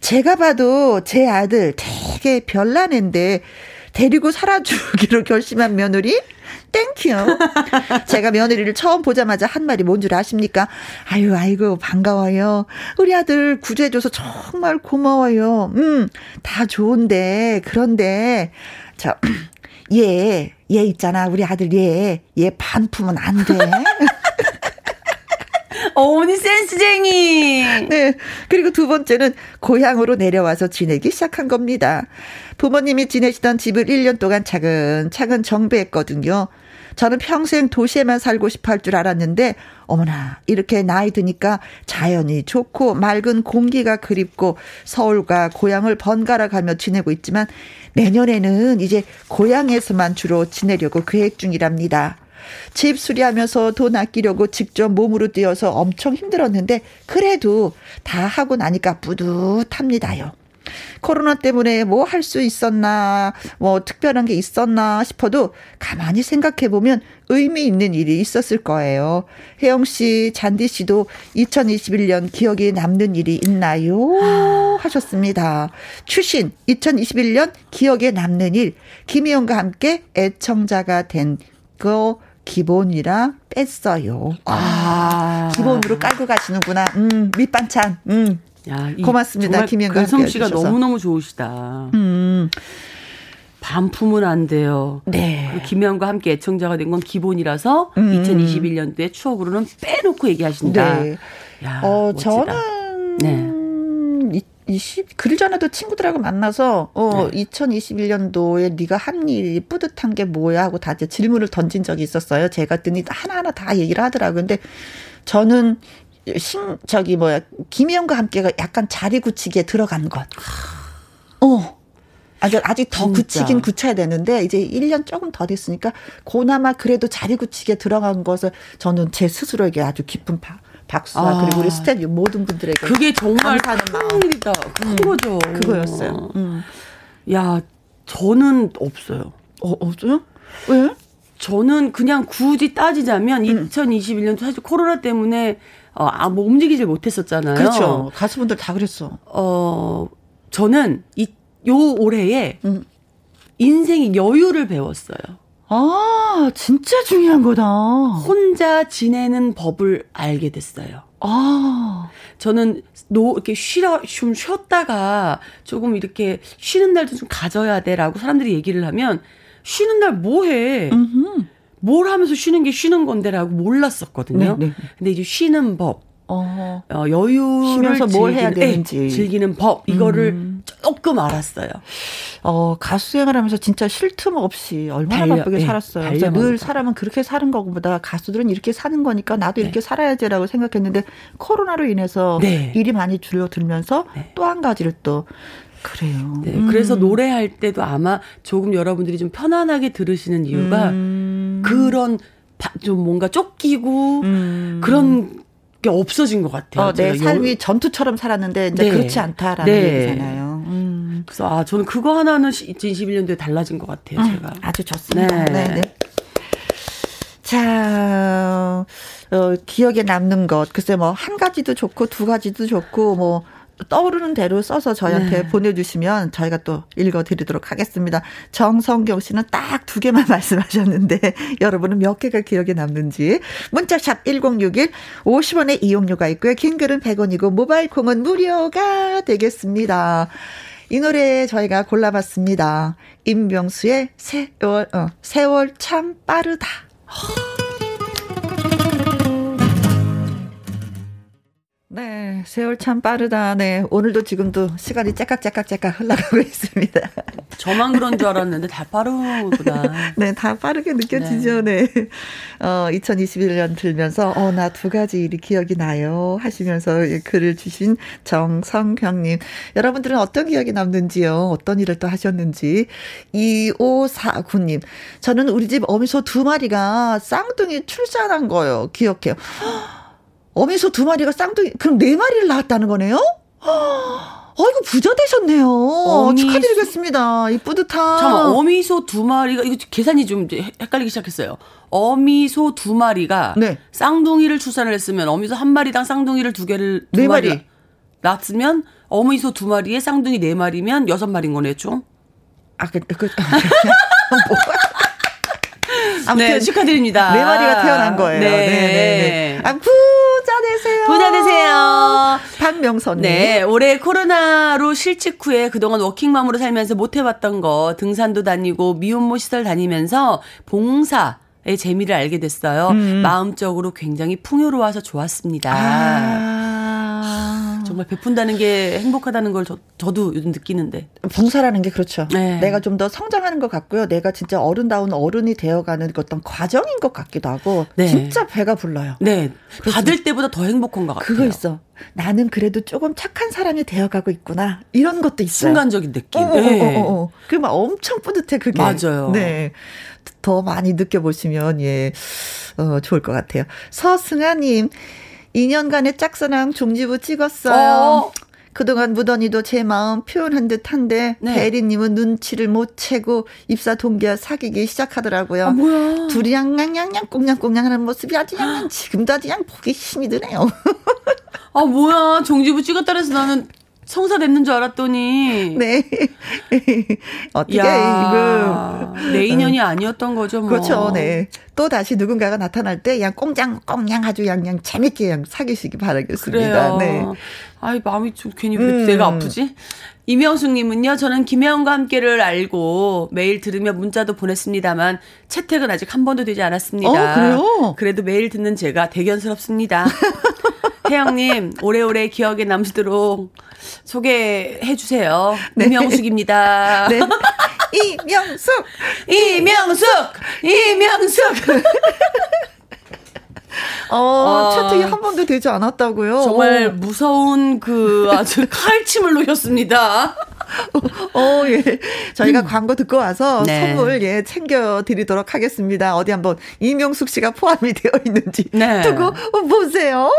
제가 봐도 제 아들 되게 별난 애인데 데리고 살아주기로 결심한 며느리? Thank you. 제가 며느리를 처음 보자마자 한 말이 뭔 줄 아십니까? 아유, 아이고, 반가워요. 우리 아들 구제해줘서 정말 고마워요. 음, 다 좋은데, 그런데, 저, 얘, 얘 있잖아. 우리 아들 얘, 얘 반품은 안 돼. 어머니 센스쟁이. 네. 그리고 두 번째는 고향으로 내려와서 지내기 시작한 겁니다. 부모님이 지내시던 집을 1년 동안 차근차근 정비했거든요. 저는 평생 도시에만 살고 싶어 할 줄 알았는데, 어머나, 이렇게 나이 드니까 자연이 좋고 맑은 공기가 그립고 서울과 고향을 번갈아 가며 지내고 있지만 내년에는 이제 고향에서만 주로 지내려고 계획 중이랍니다. 집 수리하면서 돈 아끼려고 직접 몸으로 뛰어서 엄청 힘들었는데 그래도 다 하고 나니까 뿌듯합니다요. 코로나 때문에 뭐 할 수 있었나, 뭐 특별한 게 있었나 싶어도 가만히 생각해 보면 의미 있는 일이 있었을 거예요. 혜영 씨, 잔디 씨도 2021년 기억에 남는 일이 있나요? 하셨습니다. 추신 2021년 기억에 남는 일 김희영과 함께 애청자가 된 거 기본이라 뺐어요. 아, 아. 기본으로 깔고 가시는구나. 음, 밑반찬. 음. 야, 이 고맙습니다. 김현과 함께 근솜씨가 해주셔서. 너무 너무 좋으시다. 음. 반품은 안 돼요. 네. 김혜영과 함께 애청자가 된 건 기본이라서 음. 2021년도에 추억으로는 빼놓고 얘기하신다. 네. 야, 어, 멋지다. 저는 네. 이, 20, 그 전에도 친구들하고 만나서 어, 네. 2021년도에 네가 한 일이 뿌듯한 게 뭐야 하고 다 이제 질문을 던진 적이 있었어요. 제가 했더니 하나하나 다 얘기를 하더라고요. 근데 저는 신 저기 뭐야 김희영과 함께가 약간 자리 굳히기에 들어간 것. 어. 아직 아직 더 진짜. 굳히긴 굳혀야 되는데 이제 1년 조금 더 됐으니까 고나마 그래도 자리 굳히기에 들어간 것을 저는 제 스스로에게 아주 깊은 바, 박수와 아. 그리고 우리 스태프 모든 분들에게 그게 정말 큰. 일이다. 큰 거죠. 그거였어요. 음. 야, 저는 없어요. 어, 없어요? 왜? 저는 그냥 굳이 따지자면 음. 2021년도 사실 코로나 때문에 어, 아, 뭐 움직이질 못했었잖아요. 그렇죠. 가수분들 다 그랬어. 어, 저는 이, 요 올해에 음. 인생의 여유를 배웠어요. 아, 진짜 중요한 거다. 혼자 지내는 법을 알게 됐어요. 아, 저는 노 이렇게 쉬러 좀 쉬었다가 조금 이렇게 쉬는 날도 좀 가져야 돼라고 사람들이 얘기를 하면 쉬는 날 뭐 해? 음, 뭘 하면서 쉬는 게 쉬는 건데라고 몰랐었거든요. 네, 네. 근데 이제 쉬는 법, 어, 어, 여유를 쉬면서 뭘 해야 즐기는, 되는지. 예, 즐기는 법 이거를 음. 조금 알았어요. 어, 가수 생활 하면서 진짜 쉴 틈 없이 얼마나 달려, 바쁘게 예, 살았어요. 늘 거. 사람은 그렇게 사는 거보다 가수들은 이렇게 사는 거니까 나도 이렇게 살아야지라고 생각했는데 코로나로 인해서 네. 일이 많이 줄어들면서 네. 또한 가지를 또 그래요. 네, 음. 그래서 노래할 때도 아마 조금 여러분들이 좀 편안하게 들으시는 이유가 음. 그런 바- 좀 뭔가 쫓기고 음. 그런 게 없어진 것 같아요. 어, 내 삶이 여- 전투처럼 살았는데 이제 네. 그렇지 않다라는 네. 얘기잖아요. 음. 그래서 아 저는 그거 하나는 2021년도에 달라진 것 같아요. 제가. 아주 좋습니다. 네. 네. 네. 자, 어, 기억에 남는 것. 글쎄 뭐, 한 가지도 좋고, 두 가지도 좋고, 뭐, 떠오르는 대로 써서 저희한테 네. 보내주시면 저희가 또 읽어드리도록 하겠습니다. 정성경 씨는 딱 두 개만 말씀하셨는데 여러분은 몇 개가 기억에 남는지 문자샵 1061 50원의 이용료가 있고요. 긴 글은 100원이고 모바일 콩은 무료가 되겠습니다. 이 노래 저희가 골라봤습니다. 임병수의 세월, 어, 세월 참 빠르다. 네, 세월 참 빠르다. 네, 오늘도 지금도 시간이 째깍째깍째깍 흘러가고 있습니다. 저만 그런 줄 알았는데 다 빠르구나. 네, 다 빠르게 느껴지죠. 네. 네. 어, 2021년 들면서, 어, 나 두 가지 일이 기억이 나요. 하시면서 글을 주신 정성형님. 여러분들은 어떤 기억이 남는지요? 어떤 일을 또 하셨는지. 2549 님. 저는 우리 집 어미소 두 마리가 쌍둥이 출산한 거요. 기억해요. 어미소 두 마리가 쌍둥이, 그럼 네 마리를 낳았다는 거네요? 어이구, 부자 되셨네요. 어미소, 축하드리겠습니다. 이 뿌듯함. 잠깐 어미소 두 마리가, 이거 계산이 좀 헷갈리기 시작했어요. 어미소 두 마리가 네. 쌍둥이를 출산을 했으면 어미소 한 마리당 쌍둥이를 두 개를 두 네 마리, 마리 낳았으면 어미소 두 마리에 쌍둥이 네 마리면 여섯 마리인 거네요, 총? 아, 그, 그, 뭐. 네, 축하드립니다. 네 마리가 태어난 거예요. 네. 네, 네, 네. 아, 부자 되세요. 부자 되세요. 박명선님. 네, 올해 코로나로 실직 후에 그동안 워킹맘으로 살면서 못 해봤던 거 등산도 다니고 미혼모 시설 다니면서 봉사 의 재미를 알게 됐어요. 음. 마음적으로 굉장히 풍요로워서 좋았습니다. 아. 정말 베푼다는 게 행복하다는 걸 저, 저도 요즘 느끼는데. 봉사라는 게 그렇죠. 네. 내가 좀 더 성장하는 것 같고요. 내가 진짜 어른다운 어른이 되어가는 어떤 과정인 것 같기도 하고. 네. 진짜 배가 불러요. 네. 그렇죠. 받을 때보다 더 행복한 것 같아요. 그거 있어. 나는 그래도 조금 착한 사람이 되어가고 있구나. 이런 것도 있어요. 순간적인 느낌. 어, 어, 네. 어, 어, 어. 그막 엄청 뿌듯해 그게. 맞아요. 네. 더 많이 느껴보시면, 예, 어, 좋을 것 같아요. 서승아님, 2년간의 짝사랑 종지부 찍었어요. 어. 그동안 무던히도 제 마음 표현한 듯 한데, 네. 대리님은 눈치를 못 채고 입사 동기와 사귀기 시작하더라고요. 아, 뭐야. 둘이 양양양양 꽁냥꽁냥 하는 모습이 아주 그냥 지금도 아주 그냥 보기 힘이 드네요. 아, 뭐야. 종지부 찍었다 그래서 나는 성사 됐는 줄 알았더니. 네. 어떻게, 이거. 내 인연이 아니었던 거죠, 뭐. 그렇죠, 네. 또 다시 누군가가 나타날 때, 그냥 꽁장, 꽁냥 아주 그냥 재밌게 그냥 사귀시기 바라겠습니다. 그래요. 네. 아이, 마음이 좀 괜히 왜 음. 내가 아프지? 이명숙님은요, 저는 김혜영과 함께를 알고 매일 들으며 문자도 보냈습니다만 채택은 아직 한 번도 되지 않았습니다. 어, 그래요? 그래도 매일 듣는 제가 대견스럽습니다. 혜영님, 오래오래 기억에 남시도록 소개해 주세요. 네. 이명숙입니다. 네. 이명숙! 이명숙! 이명숙! 어, 어, 채택이 한 번도 되지 않았다고요? 정말 무서운 그 아주 칼침을 놓였습니다. 어, 예. 저희가 음. 광고 듣고 와서 네. 선물, 예, 챙겨드리도록 하겠습니다. 어디 한번 이명숙 씨가 포함이 되어 있는지 네. 두고 보세요.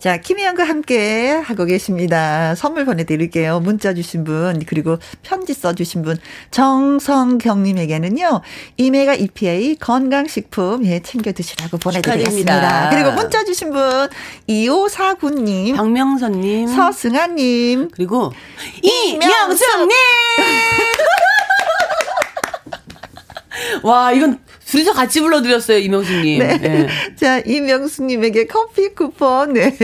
자, 김희영과 함께 하고 계십니다. 선물 보내드릴게요. 문자 주신 분, 그리고 편지 써주신 분, 정성경님에게는요, 이메가 EPA 건강식품, 예, 챙겨 드시라고 보내드리겠습니다. 그리고 문자 주신 분, 2549님, 박명선님, 서승아님, 그리고 이명숙님! 와, 이건 둘이서 같이 불러드렸어요, 이명수님. 네. 네. 자, 이명수님에게 커피 쿠폰, 네.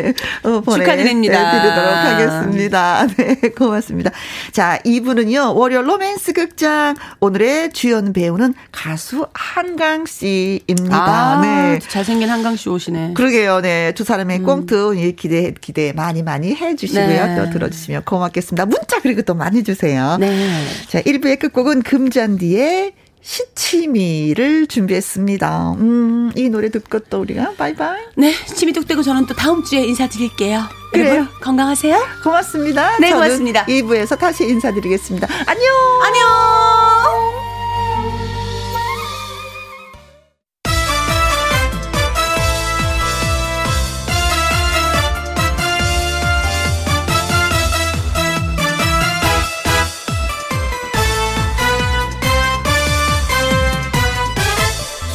어, 축하드립니다. 네, 드리도록 하겠습니다. 네, 고맙습니다. 자, 이분은요, 월요 로맨스 극장. 오늘의 주연 배우는 가수 한강 씨입니다. 아, 네. 잘생긴 한강 씨 오시네. 그러게요, 네. 두 사람의 음. 꽁트, 예, 기대, 기대 많이 많이 해주시고요. 네. 또 들어주시면 고맙겠습니다. 문자 그리고 또 많이 주세요. 네. 자, 1부의 끝곡은 금잔디의 시치미를 준비했습니다. 음, 이 노래 듣고 또 우리가 바이바이. 네, 치미 뚝대고 저는 또 다음 주에 인사드릴게요. 그래요. 여러분 건강하세요. 고맙습니다. 네, 고맙습니다. 2부에서 다시 인사드리겠습니다. 안녕. 안녕.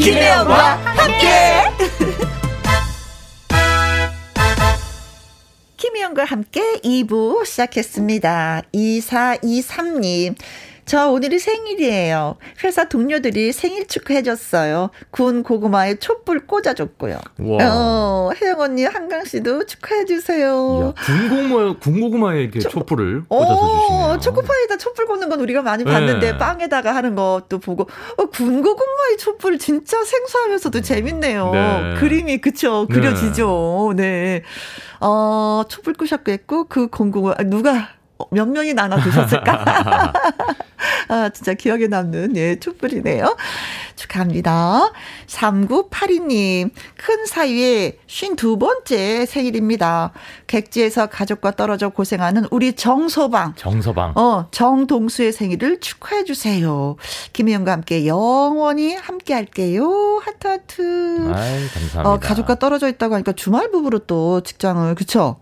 김혜영과 함께. 김혜영과 함께 2부 시작했습니다. 2423님. 저 오늘이 생일이에요. 회사 동료들이 생일 축하해줬어요. 구운 고구마에 촛불 꽂아줬고요. 와. 어, 혜영 언니, 한강 씨도 축하해주세요. 군고구마, 군고구마에 이렇게 촛불을 꽂아서 주시네요. 어, 초코파이에다 촛불 꽂는 건 우리가 많이 봤는데 네. 빵에다가 하는 것도 보고 어, 군고구마의 촛불 진짜 생소하면서도 재밌네요. 네. 그림이 그쵸 그려지죠. 네. 어 촛불 끄셨겠고 그 아, 누가 어, 몇 명이 나눠 드셨을까? 아, 진짜 기억에 남는, 예, 촛불이네요. 축하합니다. 3982님, 큰 사위의 52번째 생일입니다. 객지에서 가족과 떨어져 고생하는 우리 정서방. 정서방. 어, 정동수의 생일을 축하해주세요. 김혜영과 함께 영원히 함께 할게요. 하트 하트. 아이, 감사합니다. 어, 가족과 떨어져 있다고 하니까 주말 부부로 또 직장을, 그쵸?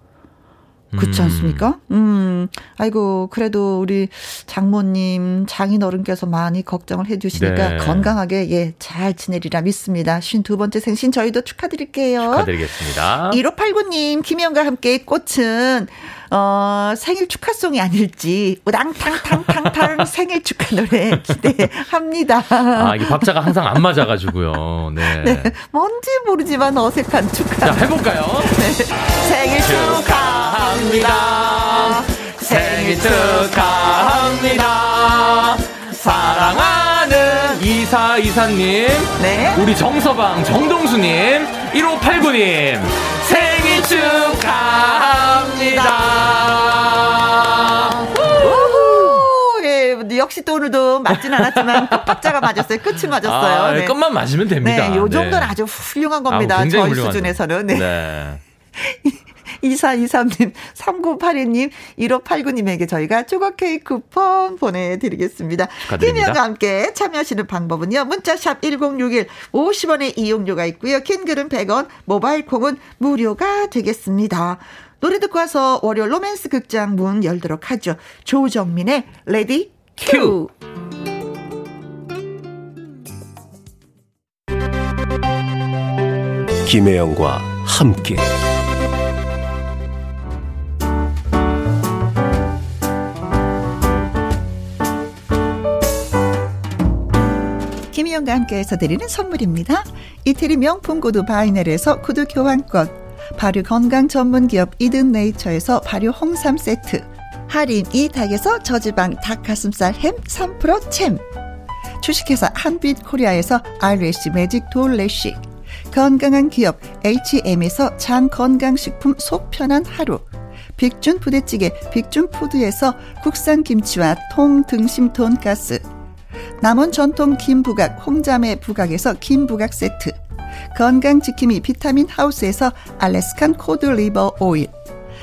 그렇지 음. 않습니까? 음, 아이고, 그래도 우리 장모님, 장인어른께서 많이 걱정을 해주시니까 네. 건강하게, 예, 잘 지내리라 믿습니다. 52번째 생신 저희도 축하드릴게요. 축하드리겠습니다. 1589님, 김희영과 함께 꽃은, 어, 생일 축하송이 아닐지, 우당탕탕탕탕 생일 축하 노래 기대합니다. 아, 이게 박자가 항상 안 맞아가지고요. 네. 네, 뭔지 모르지만 어색한 축하. 자, 해볼까요? 생일 축하합니다. 생일 축하합니다. 사랑하는 이사 이사님, 네. 우리 정서방 정동수님, 1589님, 생일 축하 역시 또 오늘도 맞진 않았지만 끝박자가 맞았어요. 끝이 맞았어요. 아, 네. 끝만 맞으면 됩니다. 네, 요 정도는 네. 아주 훌륭한 겁니다. 아, 저희 훌륭하죠. 수준에서는. 네. 네. 2423님, 3982님, 1589님에게 저희가 조각 케이크 쿠폰 보내드리겠습니다. 김희영과 함께 참여하시는 방법은요. 문자샵 1061, 50원의 이용료가 있고요. 킹글은 100원, 모바일 콩은 무료가 되겠습니다. 노래 듣고 와서 월요 로맨스 극장 문 열도록 하죠. 조정민의 ready cue. 김혜영과 함께 김혜영과 함께해서 드리는 선물입니다. 이태리 명품 구두 바이넬에서 구두 교환권, 발효 건강 전문 기업 이든 네이처에서 발효 홍삼 세트, 하림 이 닭에서 저지방 닭 가슴살 햄 3% 챔, 주식회사 한빛 코리아에서 eyelash magic doll lash, 건강한 기업 H&M에서 장 건강식품 속 편한 하루, 빅준 부대찌개 빅준 푸드에서 국산 김치와 통 등심 돈가스, 남원 전통 김부각 홍자매 부각에서 김부각 세트. 건강지킴이 비타민 하우스에서 Alaskan cod liver oil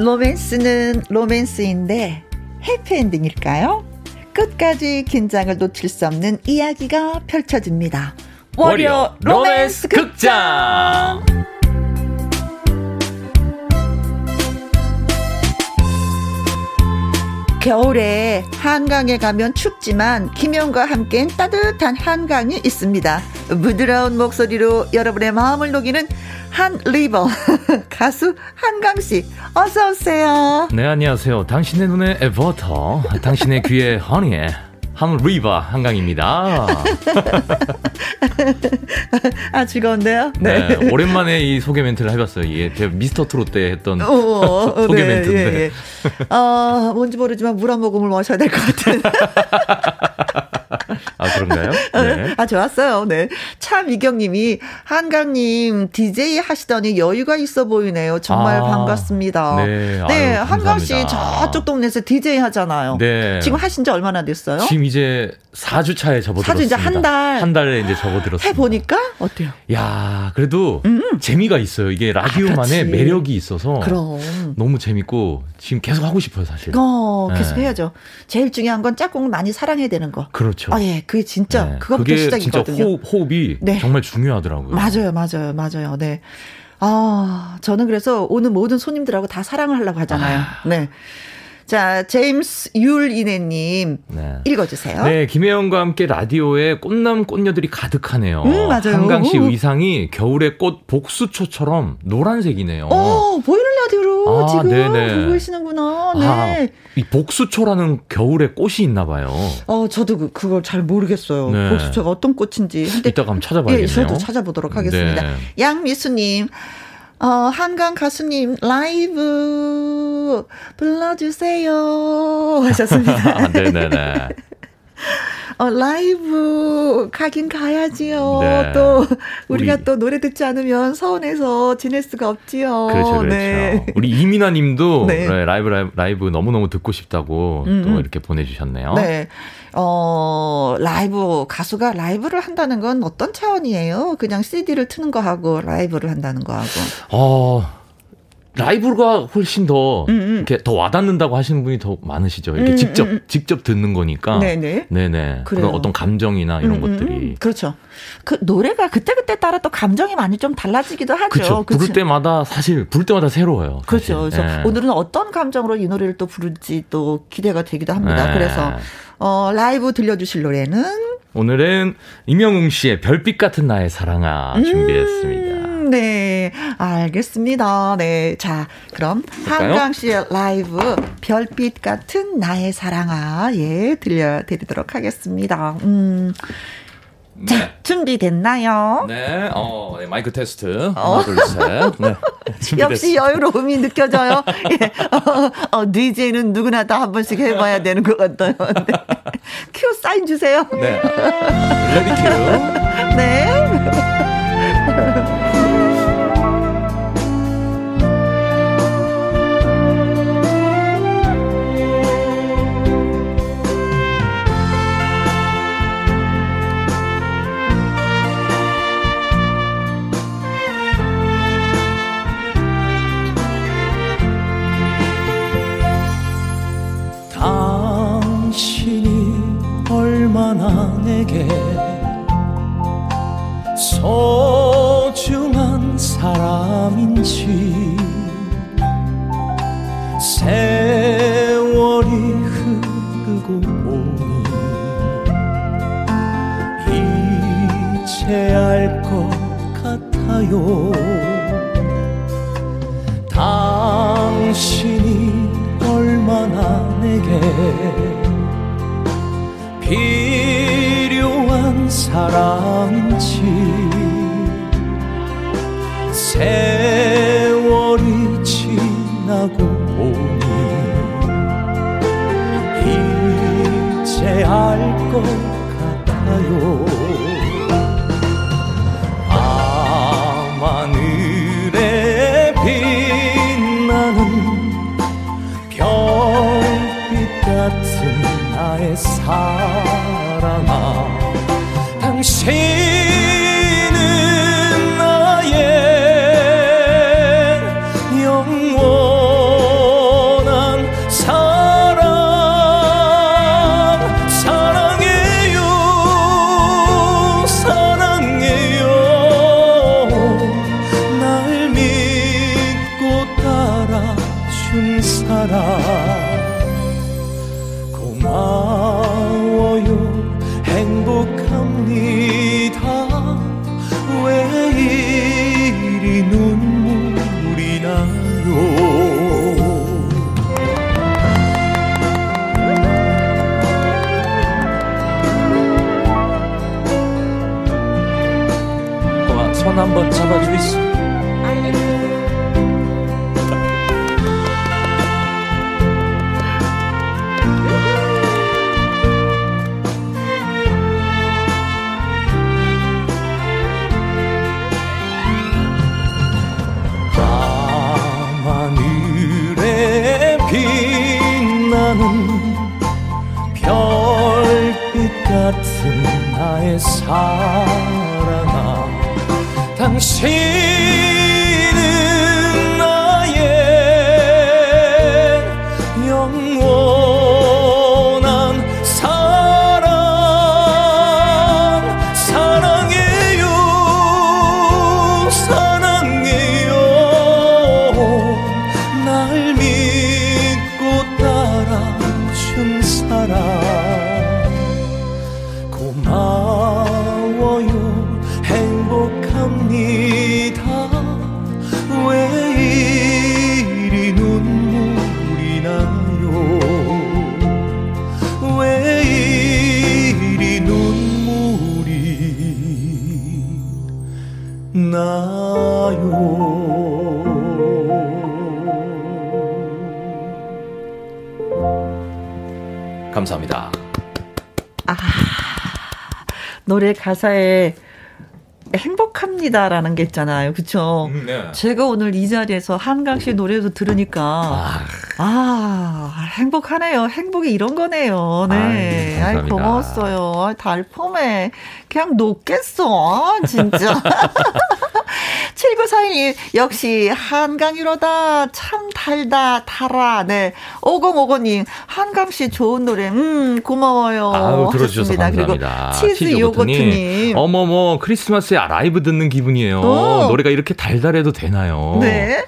로맨스는 로맨스인데 해피엔딩일까요? 끝까지 긴장을 놓칠 수 없는 이야기가 펼쳐집니다. 월요 로맨스 극장! 겨울에 한강에 가면 춥지만 김영과 함께는 따뜻한 한강이 있습니다. 부드러운 목소리로 여러분의 마음을 녹이는 Han River 가수 한강 씨 어서 오세요. 네, 안녕하세요. 당신의 눈에 버터, 당신의 귀에 honey에 Han River 한강입니다. 아 즐거운데요? 네, 오랜만에 이 소개 멘트를 해봤어요. 이게 제가 미스터 트롯 때 했던 어, 어, 소개 네, 멘트인데. 예, 예. 어, 뭔지 모르지만 물 한 모금을 마셔야 될 것 같은. 아, 그런가요? 네. 아, 좋았어요. 네. 참이경님이, 한강님, DJ 하시더니 여유가 있어 보이네요. 정말 아, 반갑습니다. 네. 네, 아유, 한강씨 감사합니다. 저쪽 동네에서 DJ 하잖아요. 네. 지금 하신 지 얼마나 됐어요? 지금 이제 4주 차에 접어들었습니다. 4주 이제 한 달. 한 달에 이제 접어들었습니다. 해보니까 어때요? 야, 그래도 재미가 있어요. 이게 라디오만의 아. 매력이 있어서 그럼. 너무 재밌고 지금 계속 하고 싶어요, 사실. 어, 계속 네. 해야죠. 제일 중요한 건 짝꿍을 많이 사랑해야 되는 거. 그렇죠. 아, 예. 그게 진짜, 네. 그것부터 시작이거든요. 진짜 호흡, 호흡이 네. 정말 중요하더라고요. 맞아요, 맞아요, 맞아요. 네. 아, 저는 그래서 오늘 모든 손님들하고 다 사랑을 하려고 하잖아요. 네. 자, 제임스 율이네님. 네. 읽어주세요. 네, 김혜영과 함께 라디오에 꽃남 꽃녀들이 가득하네요. 음, 맞아요. 한강 씨 오. 의상이 겨울의 꽃 복수초처럼 노란색이네요. 어, 보이는 라디오로 아, 지금 네네. 보고 계시는구나. 네. 아, 이 복수초라는 겨울의 꽃이 있나 봐요. 어, 저도 그, 그걸 잘 모르겠어요. 네. 복수초가 어떤 꽃인지. 근데 이따가 한번 예, 찾아봐야겠네요. 저도 찾아보도록 하겠습니다. 네. 양미수님, 어, 한강 가수님, 라이브 불러주세요. 하셨습니다. 네네네. 어, 라이브 가긴 가야지요. 네. 또, 우리가 우리- 또 노래 듣지 않으면 서운해서 지낼 수가 없지요. 그렇죠, 그렇죠. 네. 우리 이민아 님도 네. 라이브, 라이브, 라이브 너무 너무 듣고 싶다고 음, 또 음. 이렇게 보내주셨네요. 네. 어, 라이브, 가수가 라이브를 한다는 건 어떤 차원이에요? 그냥 CD를 트는 거 하고 라이브를 한다는 거 하고. 어, 라이브가 훨씬 더, 음, 음. 이렇게 더 와닿는다고 하시는 분이 더 많으시죠. 이렇게 음, 직접, 음, 음. 직접 듣는 거니까. 네네. 네네. 그래요. 그런 어떤 감정이나 이런 음, 음, 것들이. 음. 그렇죠. 그 노래가 그때 그때 따라 또 감정이 많이 좀 달라지기도 하죠. 그렇죠. 부를 그치? 때마다 사실 부를 때마다 새로워요. 사실. 그렇죠. 그래서 예. 오늘은 어떤 감정으로 이 노래를 또 부를지 또 기대가 되기도 합니다. 네. 그래서 어, 라이브 들려주실 노래는 오늘은 임영웅 씨의 별빛 같은 나의 사랑아 준비했습니다. 음, 네, 알겠습니다. 네, 자, 그럼 볼까요? 한강 씨의 라이브 별빛 같은 나의 사랑아 예 들려드리도록 하겠습니다. 음, 자, 준비됐나요? 네, 어, 네, 마이크 테스트. 하나, 둘, 셋. 네. 역시 여유로움이 느껴져요. 예. 어, 어, DJ는 누구나 다 한 번씩 해봐야 되는 것 같아요. 네. 큐 사인 주세요. 네. ready cue. 네. 내게 소중한 사람인지 세월이 흐르고 보니 이제 알 것 같아요. 당신이 얼마나 내게 필요한 사람인지 세월이 지나고 보니 이제 알 것 같아요 사랑아. 당신 당 감사합니다. 노래 가사에 행복합니다라는 게 있잖아요. 그쵸? 음, 네. 제가 오늘 이 자리에서 한강 씨 노래도 들으니까 아, 행복하네요. 행복이 이런 거네요. 네. 아이, 아이, 감사합니다. 고마웠어요. 아, 달콤해. 그냥 녹겠어. 진짜. 7941님, 역시 한강이로다. 참 달다, 달아. 네. 5050님, 한강씨 좋은 노래. 음, 고마워요. 아우 들어주셔서. 감사합니다. 그리고 치즈 요거트님. 어머머 크리스마스에 라이브 듣는 기분이에요. 오. 노래가 이렇게 달달해도 되나요? 네.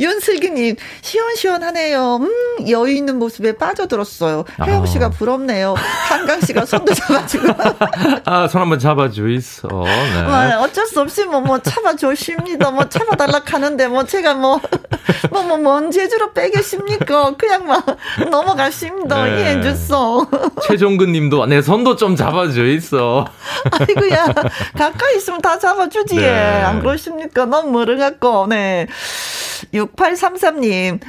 윤슬기님, 시원시원하네요. 음, 여유 있는 모습에 빠져들었어요. 혜영 씨가 아. 부럽네요. 한강 씨가 손도 잡아주고. 아 손 한번 잡아줘 있어. 네. 뭐, 어쩔 수 없이 뭐, 뭐, 잡아주십니다. 뭐, 잡아달라 하는데, 뭐, 제가 뭐, 뭐, 뭐, 뭔 제주로 빼겠습니까? 그냥 막, 넘어가십니다. 네. 이해해 줬어. 최종근 님도 내 손도 좀 잡아줘 있어. 아이고야, 가까이 있으면 다 잡아주지. 네. 안 그러십니까? 너무 멀어갖고, 네. 6833님.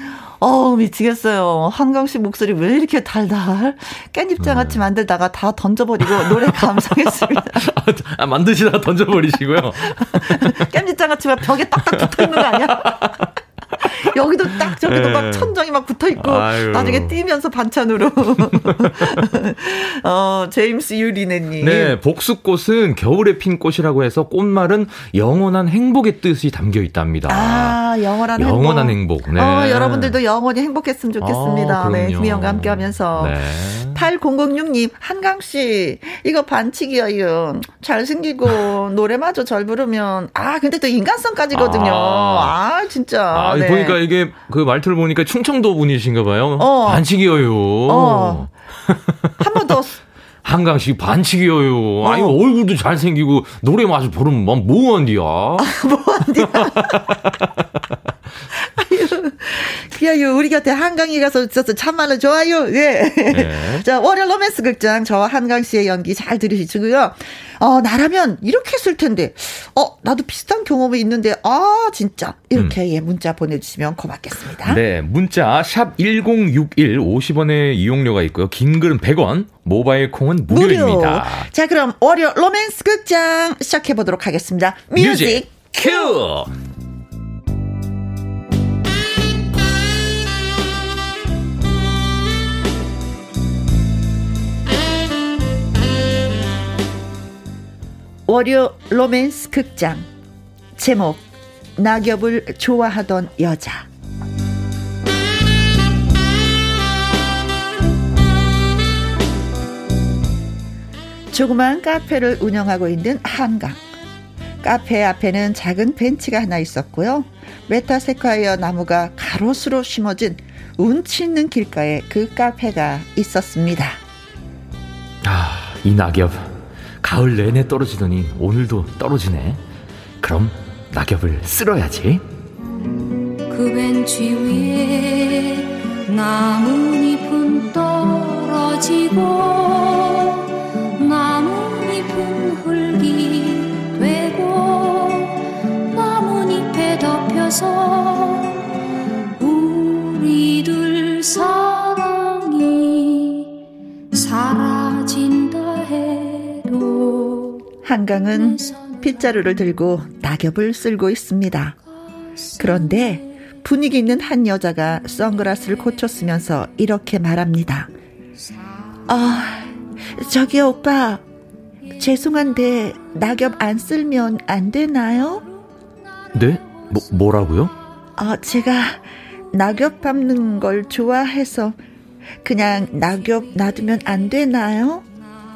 어우, 미치겠어요. 한강 씨 목소리 왜 이렇게 달달? 깻잎장 같이 음. 만들다가 다 던져버리고 노래 감상했습니다. 아, 만드시다가 던져버리시고요. 깻잎장 같이 막 벽에 딱딱 붙어 있는 거 아니야? 여기도 딱 저기도 네. 막 천정이 막 붙어 있고. 나중에 뛰면서 반찬으로 어 제임스 유리네님 네, 복수꽃은 겨울에 핀 꽃이라고 해서 꽃말은 영원한 행복의 뜻이 담겨 있답니다. 아 영원한 행복 영원한 행복. 네. 어 여러분들도 영원히 행복했으면 좋겠습니다 아, 네. 김희영과 함께하면서 네. 8006님, 한강 씨, 이거 반칙이에요. 잘생기고, 노래마저 잘 부르면, 아, 근데 또 인간성까지거든요. 아. 아, 진짜. 아, 네. 보니까 이게 그 말투를 보니까 충청도 분이신가 봐요. 어. 반칙이에요. 어. 한번 더. 한강씨 반칙이에요. 아니 어. 얼굴도 잘생기고 노래 마저 부르면 뭐 뭐한디야. 그야요, 우리 곁에 한강이 가서 있어서 참말로 좋아요. 예. 네. 자, 월요 로맨스 극장, 저 한강 씨의 연기 잘 들으시고요. 어, 나라면 이렇게 했을 텐데, 어, 나도 비슷한 경험이 있는데, 아, 진짜. 이렇게 예, 문자 보내 주시면 고맙겠습니다. 음. 네, 문자 샵 1061 50원의 이용료가 있고요. 긴 글은 100원, 모바일 콩은 무료입니다. 자, 그럼 월요 로맨스 극장 시작해 보도록 하겠습니다. music, cue! 월요 로맨스 극장. 제목 낙엽을 좋아하던 여자. 조그만 카페를 운영하고 있는 한강. 카페 앞에는 작은 벤치가 하나 있었고요. 메타세콰이어 나무가 가로수로 심어진 운치 있는 길가에 그 카페가 있었습니다. 아, 이 낙엽 가을 내내 떨어지더니 오늘도 떨어지네. 그럼 낙엽을 쓸어야지. 그 벤치 위에 나뭇잎은 떨어지고 나뭇잎은 흙이 되고 나뭇잎에 덮여서 우리들 사랑이 한강은 빗자루를 들고 낙엽을 쓸고 있습니다. 그런데 분위기 있는 한 여자가 선글라스를 고쳤으면서 이렇게 말합니다. 아, 저기요, 오빠. 죄송한데 낙엽 안 쓸면 안 되나요? 네? 뭐, 뭐라고요? 어, 제가 낙엽 밟는 걸 좋아해서 그냥 낙엽 놔두면 안 되나요?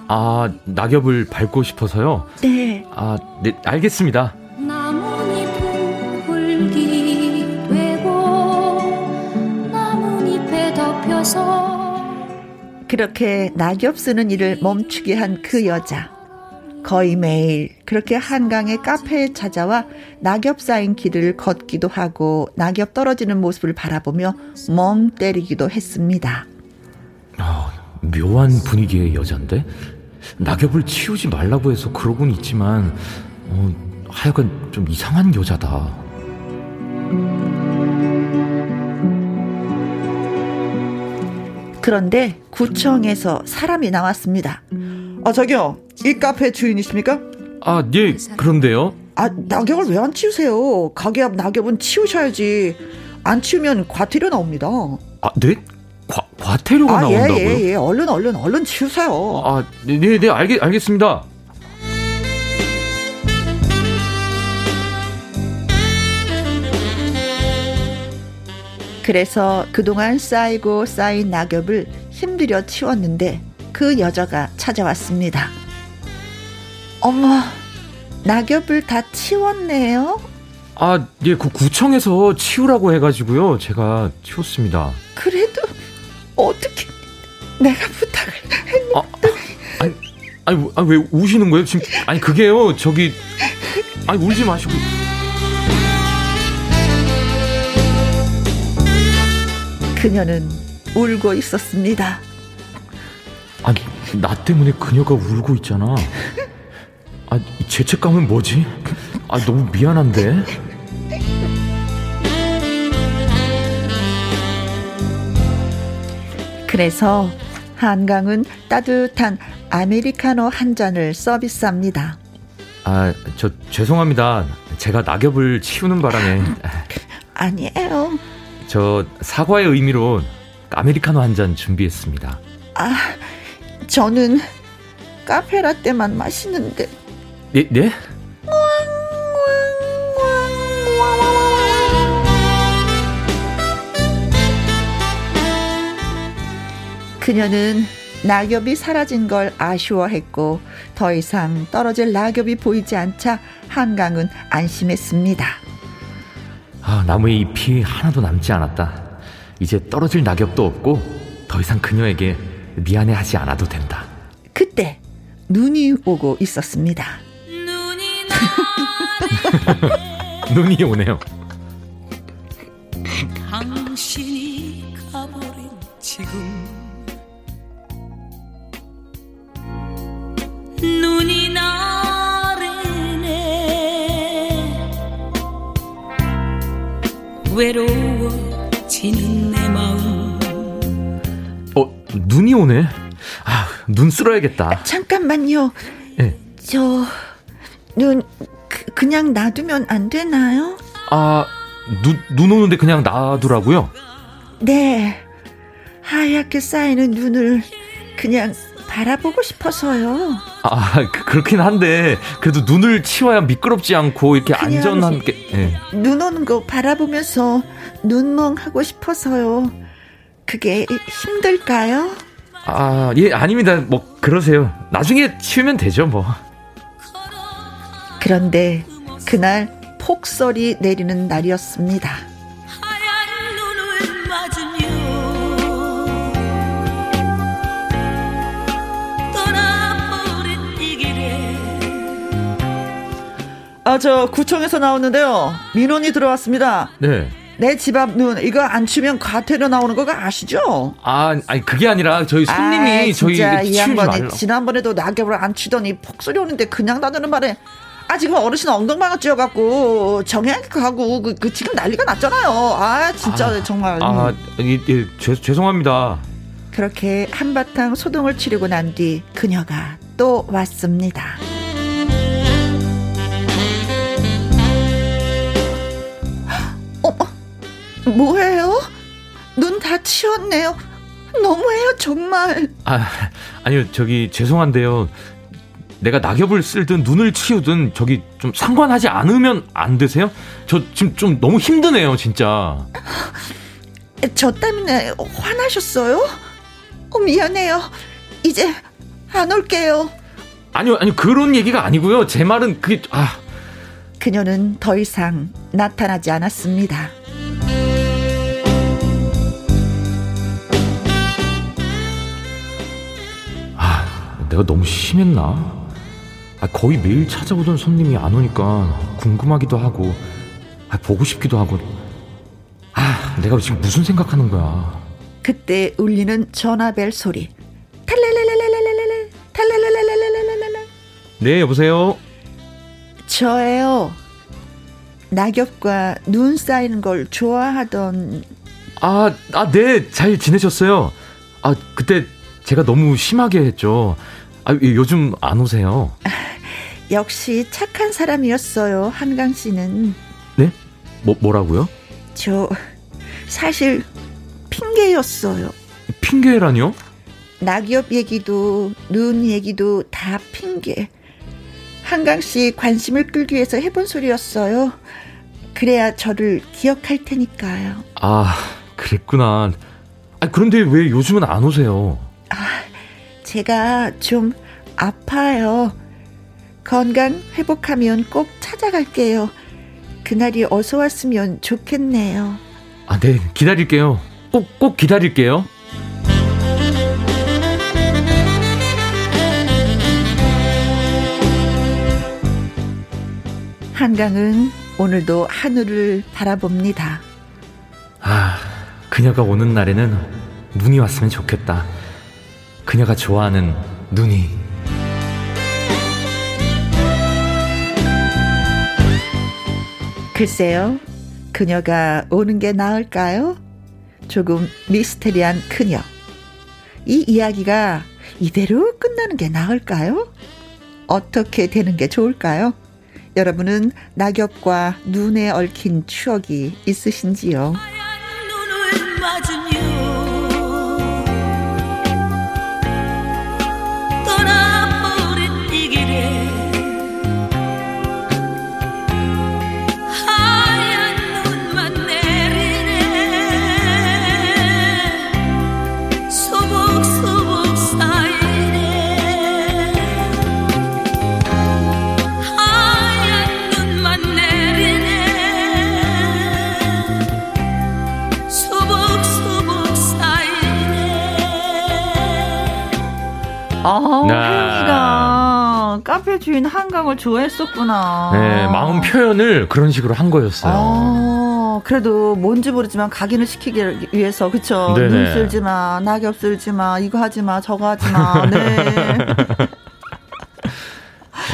아, 낙엽을 밟고 싶어서요? 네. 아, 네, 알겠습니다. 그렇게 낙엽 쓰는 일을 멈추게 한 그 여자. 거의 매일 그렇게 한강의 카페에 찾아와 낙엽 쌓인 길을 걷기도 하고 낙엽 떨어지는 모습을 바라보며 멍 때리기도 했습니다. 아, 묘한 분위기의 여잔데? 낙엽을 치우지 말라고 해서 그러곤 있지만, 어, 하여간 좀 이상한 여자다. 그런데 구청에서 사람이 나왔습니다. 아, 저기요. 이 카페 주인이십니까? 아, 예, 그런데요? 아, 낙엽을 왜 안 치우세요? 가게 앞 낙엽은 치우셔야지. 안 치우면 과태료 나옵니다. 아, 네? 과, 과태료가 아, 예, 나온다고요? 예, 예. 얼른, 얼른, 얼른 치우세요. 아, 네, 네, 네, 알겠, 알겠습니다. 그래서 그동안 쌓이고 쌓인 낙엽을 힘들여 치웠는데 그 여자가 찾아왔습니다. 어머, 낙엽을 다 치웠네요? 아, 예, 그 구청에서 치우라고 해가지고요. 제가 치웠습니다. 그래도 어떻게 내가 부탁을 했는데 아, 아니, 아니, 아니, 왜 우시는 거예요? 지금, 아니, 그게요, 저기, 아니, 울지 마시고. 그녀는 울고 있었습니다. 아니, 나 때문에 그녀가 울고 있잖아. 아, 이 죄책감은 뭐지? 아, 너무 미안한데? 그래서 한강은 따뜻한 아메리카노 한 잔을 서비스합니다. 아, 저, 죄송합니다. 제가 낙엽을 치우는 바람에. 아니에요. 저, 사과의 의미로 아메리카노 한 잔 준비했습니다. 아, 저는 카페라떼만 마시는데. 네, 네? 그녀는 낙엽이 사라진 걸 아쉬워했고 더 이상 떨어질 낙엽이 보이지 않자 한강은 안심했습니다. 아, 나무에 잎이 하나도 남지 않았다. 이제 떨어질 낙엽도 없고 더 이상 그녀에게 미안해하지 않아도 된다. 그때 눈이 오고 있었습니다. 눈이 눈이 오네요. 외로워지는 내 마음 어, 눈이 오네. 아, 눈 쓸어야겠다. 잠깐만요. 예. 저눈 그, 냥 놔두면 안 되나요? 아, 눈, 눈 오는데 그냥 놔두라고요? 네. 하얗게 쌓이는 눈을 그냥 바라보고 싶어서요. 아, 그- 그렇긴 한데 그래도 눈을 치워야 미끄럽지 않고 이렇게 안전한 게. 예. 눈 오는 거 바라보면서 눈멍 하고 싶어서요. 그게 힘들까요? 아, 예, 아닙니다. 뭐 그러세요. 나중에 치우면 되죠, 뭐. 그런데 그날 폭설이 내리는 날이었습니다. 아, 저 구청에서 나오는데요. 민원이 들어왔습니다. 네. 내 집 앞 눈 이거 안 치면 과태료 나오는 거가 아시죠? 아, 아니 그게 아니라 저희 손님이 아이, 저희 이 양반이. 지난번에도 낙엽을 안 치더니 폭소리 오는데 그냥 놔두는 말에 아 지금 어르신 엉덩방아 찧어갖고 정형외과 가고 그, 그 지금 난리가 났잖아요. 아 진짜 아, 정말 아, 예, 예, 죄, 죄송합니다. 그렇게 한바탕 소동을 치르고 난 뒤 그녀가 또 왔습니다. 뭐예요? 눈 다 치웠네요. 너무해요, 정말. 아, 아니요, 저기 죄송한데요. 내가 낙엽을 쓸든 눈을 치우든 저기 좀 상관하지 않으면 안 되세요? 저 지금 좀 너무 힘드네요, 진짜. 저 때문에 화나셨어요? 어, 미안해요. 이제 안 올게요. 아니요, 아니 그런 얘기가 아니고요. 제 말은 그게 아, 그녀는 더 이상 나타나지 않았습니다. 내가 너무 심했나? 아, 거의 매일 찾아오던 손님이 안 오니까 궁금하기도 하고 아, 보고 싶기도 하고 아, 내가 지금 무슨 생각하는 거야? 그때 울리는 전화벨 소리. 탈랄랄랄랄랄랄랄 탈랄랄랄랄랄랄 네, 여보세요. 저예요. 낙엽과 눈 쌓이는 걸 좋아하던 아, 아, 네, 잘 지내셨어요. 아, 그때 제가 너무 심하게 했죠. 아, 요즘 안 오세요. 역시 착한 사람이었어요. 한강 씨는. 네? 뭐 뭐라고요? 저 사실 핑계였어요. 핑계라니요? 낙엽 얘기도 눈 얘기도 다 핑계. 한강 씨 관심을 끌기 위해서 해본 소리였어요. 그래야 저를 기억할 테니까요. 아, 그랬구나. 아, 그런데 왜 요즘은 안 오세요? 아, 제가 좀 아파요. 건강 회복하면 꼭 찾아갈게요. 그날이 어서 왔으면 좋겠네요. 아, 네, 기다릴게요. 꼭, 꼭 기다릴게요. 한강은 오늘도 하늘을 바라봅니다. 아, 그녀가 오는 날에는 눈이 왔으면 좋겠다. 그녀가 좋아하는 눈이. 글쎄요, 그녀가 오는 게 나을까요? 조금 미스테리한 그녀. 이 이야기가 이대로 끝나는 게 나을까요? 어떻게 되는 게 좋을까요? 여러분은 낙엽과 눈에 얽힌 추억이 있으신지요? 주인 한강을 좋아했었구나. 네, 마음 표현을 그런 식으로 한 거였어요. 아, 그래도 뭔지 모르지만 각인을 시키기 위해서 그쵸? 네네. 눈 쓸지 마, 낙엽 쓸지 마, 이거 하지 마, 저거 하지 마. 네.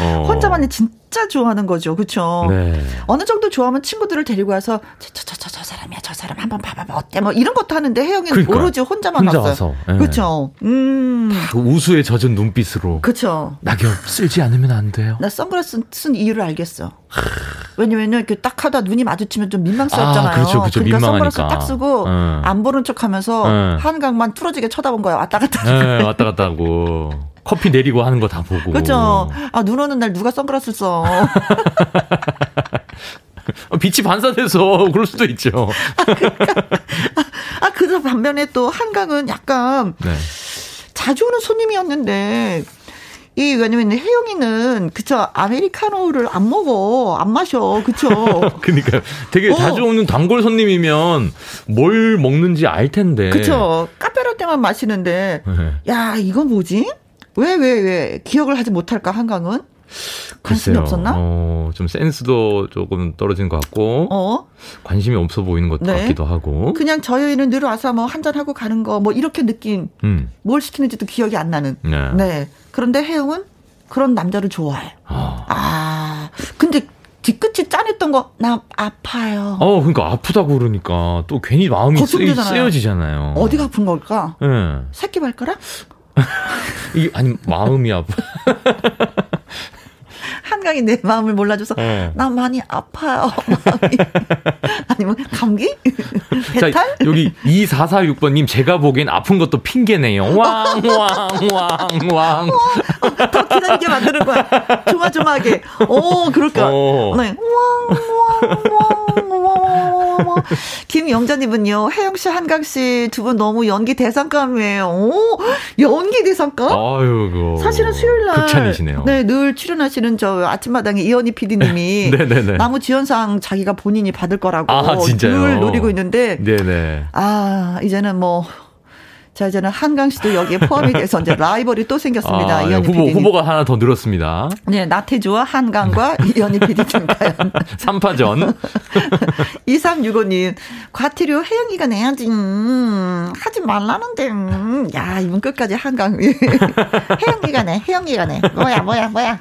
어. 혼자만이 진 짜 좋아하는 거죠, 그쵸? 네. 어느 정도 좋아하면 친구들을 데리고 와서 저저저저저 사람이야, 저 사람 한번 봐봐봐 어때? 뭐 이런 것도 하는데 혜영이는 그러니까요. 오로지 혼자만 혼자 왔어요. 예. 그쵸? 음, 그 우수에 젖은 눈빛으로 그쵸? 낙엽 쓸지 않으면 안 돼요. 나 선글라스 쓴 이유를 알겠어. 왜냐면은 이렇게 딱 하다 눈이 마주치면 좀 민망스럽잖아요. 아, 그렇죠, 그렇죠. 러니까 민망하니까. 선글라스 딱 쓰고 응. 안 보는 척하면서 응. 한강만 뚫어지게 쳐다본 거야. 왔다 갔다. 네, 왔다 갔다 하고 커피 내리고 하는 거 다 보고. 그렇죠. 아, 눈 오는 날 누가 선글라스 써. 어, 빛이 반사돼서 그럴 수도 있죠. 아, 그 반면에 또 한강은 약간 네. 자주 오는 손님이었는데 이 왜냐면 혜영이는 그쵸 아메리카노를 안 먹어 안 마셔 그쵸 그러니까 되게 어. 자주 오는 단골 손님이면 뭘 먹는지 알 텐데. 그쵸 카페라떼만 마시는데 네. 야 이거 뭐지 왜 왜 왜 기억을 하지 못할까 한강은 관심이 글쎄요. 없었나 어, 좀 센스도 조금 떨어진 것 같고 어 관심이 없어 보이는 것 네. 같기도 하고. 그냥 저희는 늘 와서 뭐 한잔 하고 가는 거 뭐 이렇게 느낀 음. 뭘 시키는지도 기억이 안 나는 네. 네 그런데 혜영은 그런 남자를 좋아해 아. 아 근데 뒤끝이 짠했던 거 나 아파요 어, 그러니까 아프다고 그러니까 또 괜히 마음이 쓰, 걱정되잖아요. 쓰여지잖아요. 어디가 아픈 걸까 예. 새끼 발가락 이게 아니 마음이 아파. 한강이 내 마음을 몰라줘서 네. 나 많이 아파요. 마음이. 아니면 감기? 배탈? 자, 여기 2446번님, 제가 보기엔 아픈 것도 핑계네요. 왕, 왕, 왕, 왕. 더 기다리게 만드는 거야. 조마조마하게. 오, 그럴까. 오. 네. 왕왕왕왕왕왕왕. 김영자님은요, 혜영씨, 한강씨 두 분 너무 연기 대상감이에요. 오, 연기 대상감? 아유, 그 사실은 수요일 날 극찬이시네요. 네, 늘 출연하시는 저 아침마당의 이현희 PD님이 네네네. 나무지연상 자기가 본인이 받을 거라고 아, 진짜요? 늘 노리고 있는데 네네. 아, 이제는 뭐 자, 이제는 한강 씨도 여기에 포함이 돼서 이제 라이벌이 또 생겼습니다. 아, 이현희 후보, PD님. 후보가 하나 더 늘었습니다. 네, 나태주와 한강과 이현희 PD님 과연. 3파전. 2365님, 과태료 혜영이가 내야지. 음, 하지 말라는데. 음. 야, 이분 끝까지 한강. 혜영이가 내, 혜영이가 내. 뭐야, 뭐야, 뭐야.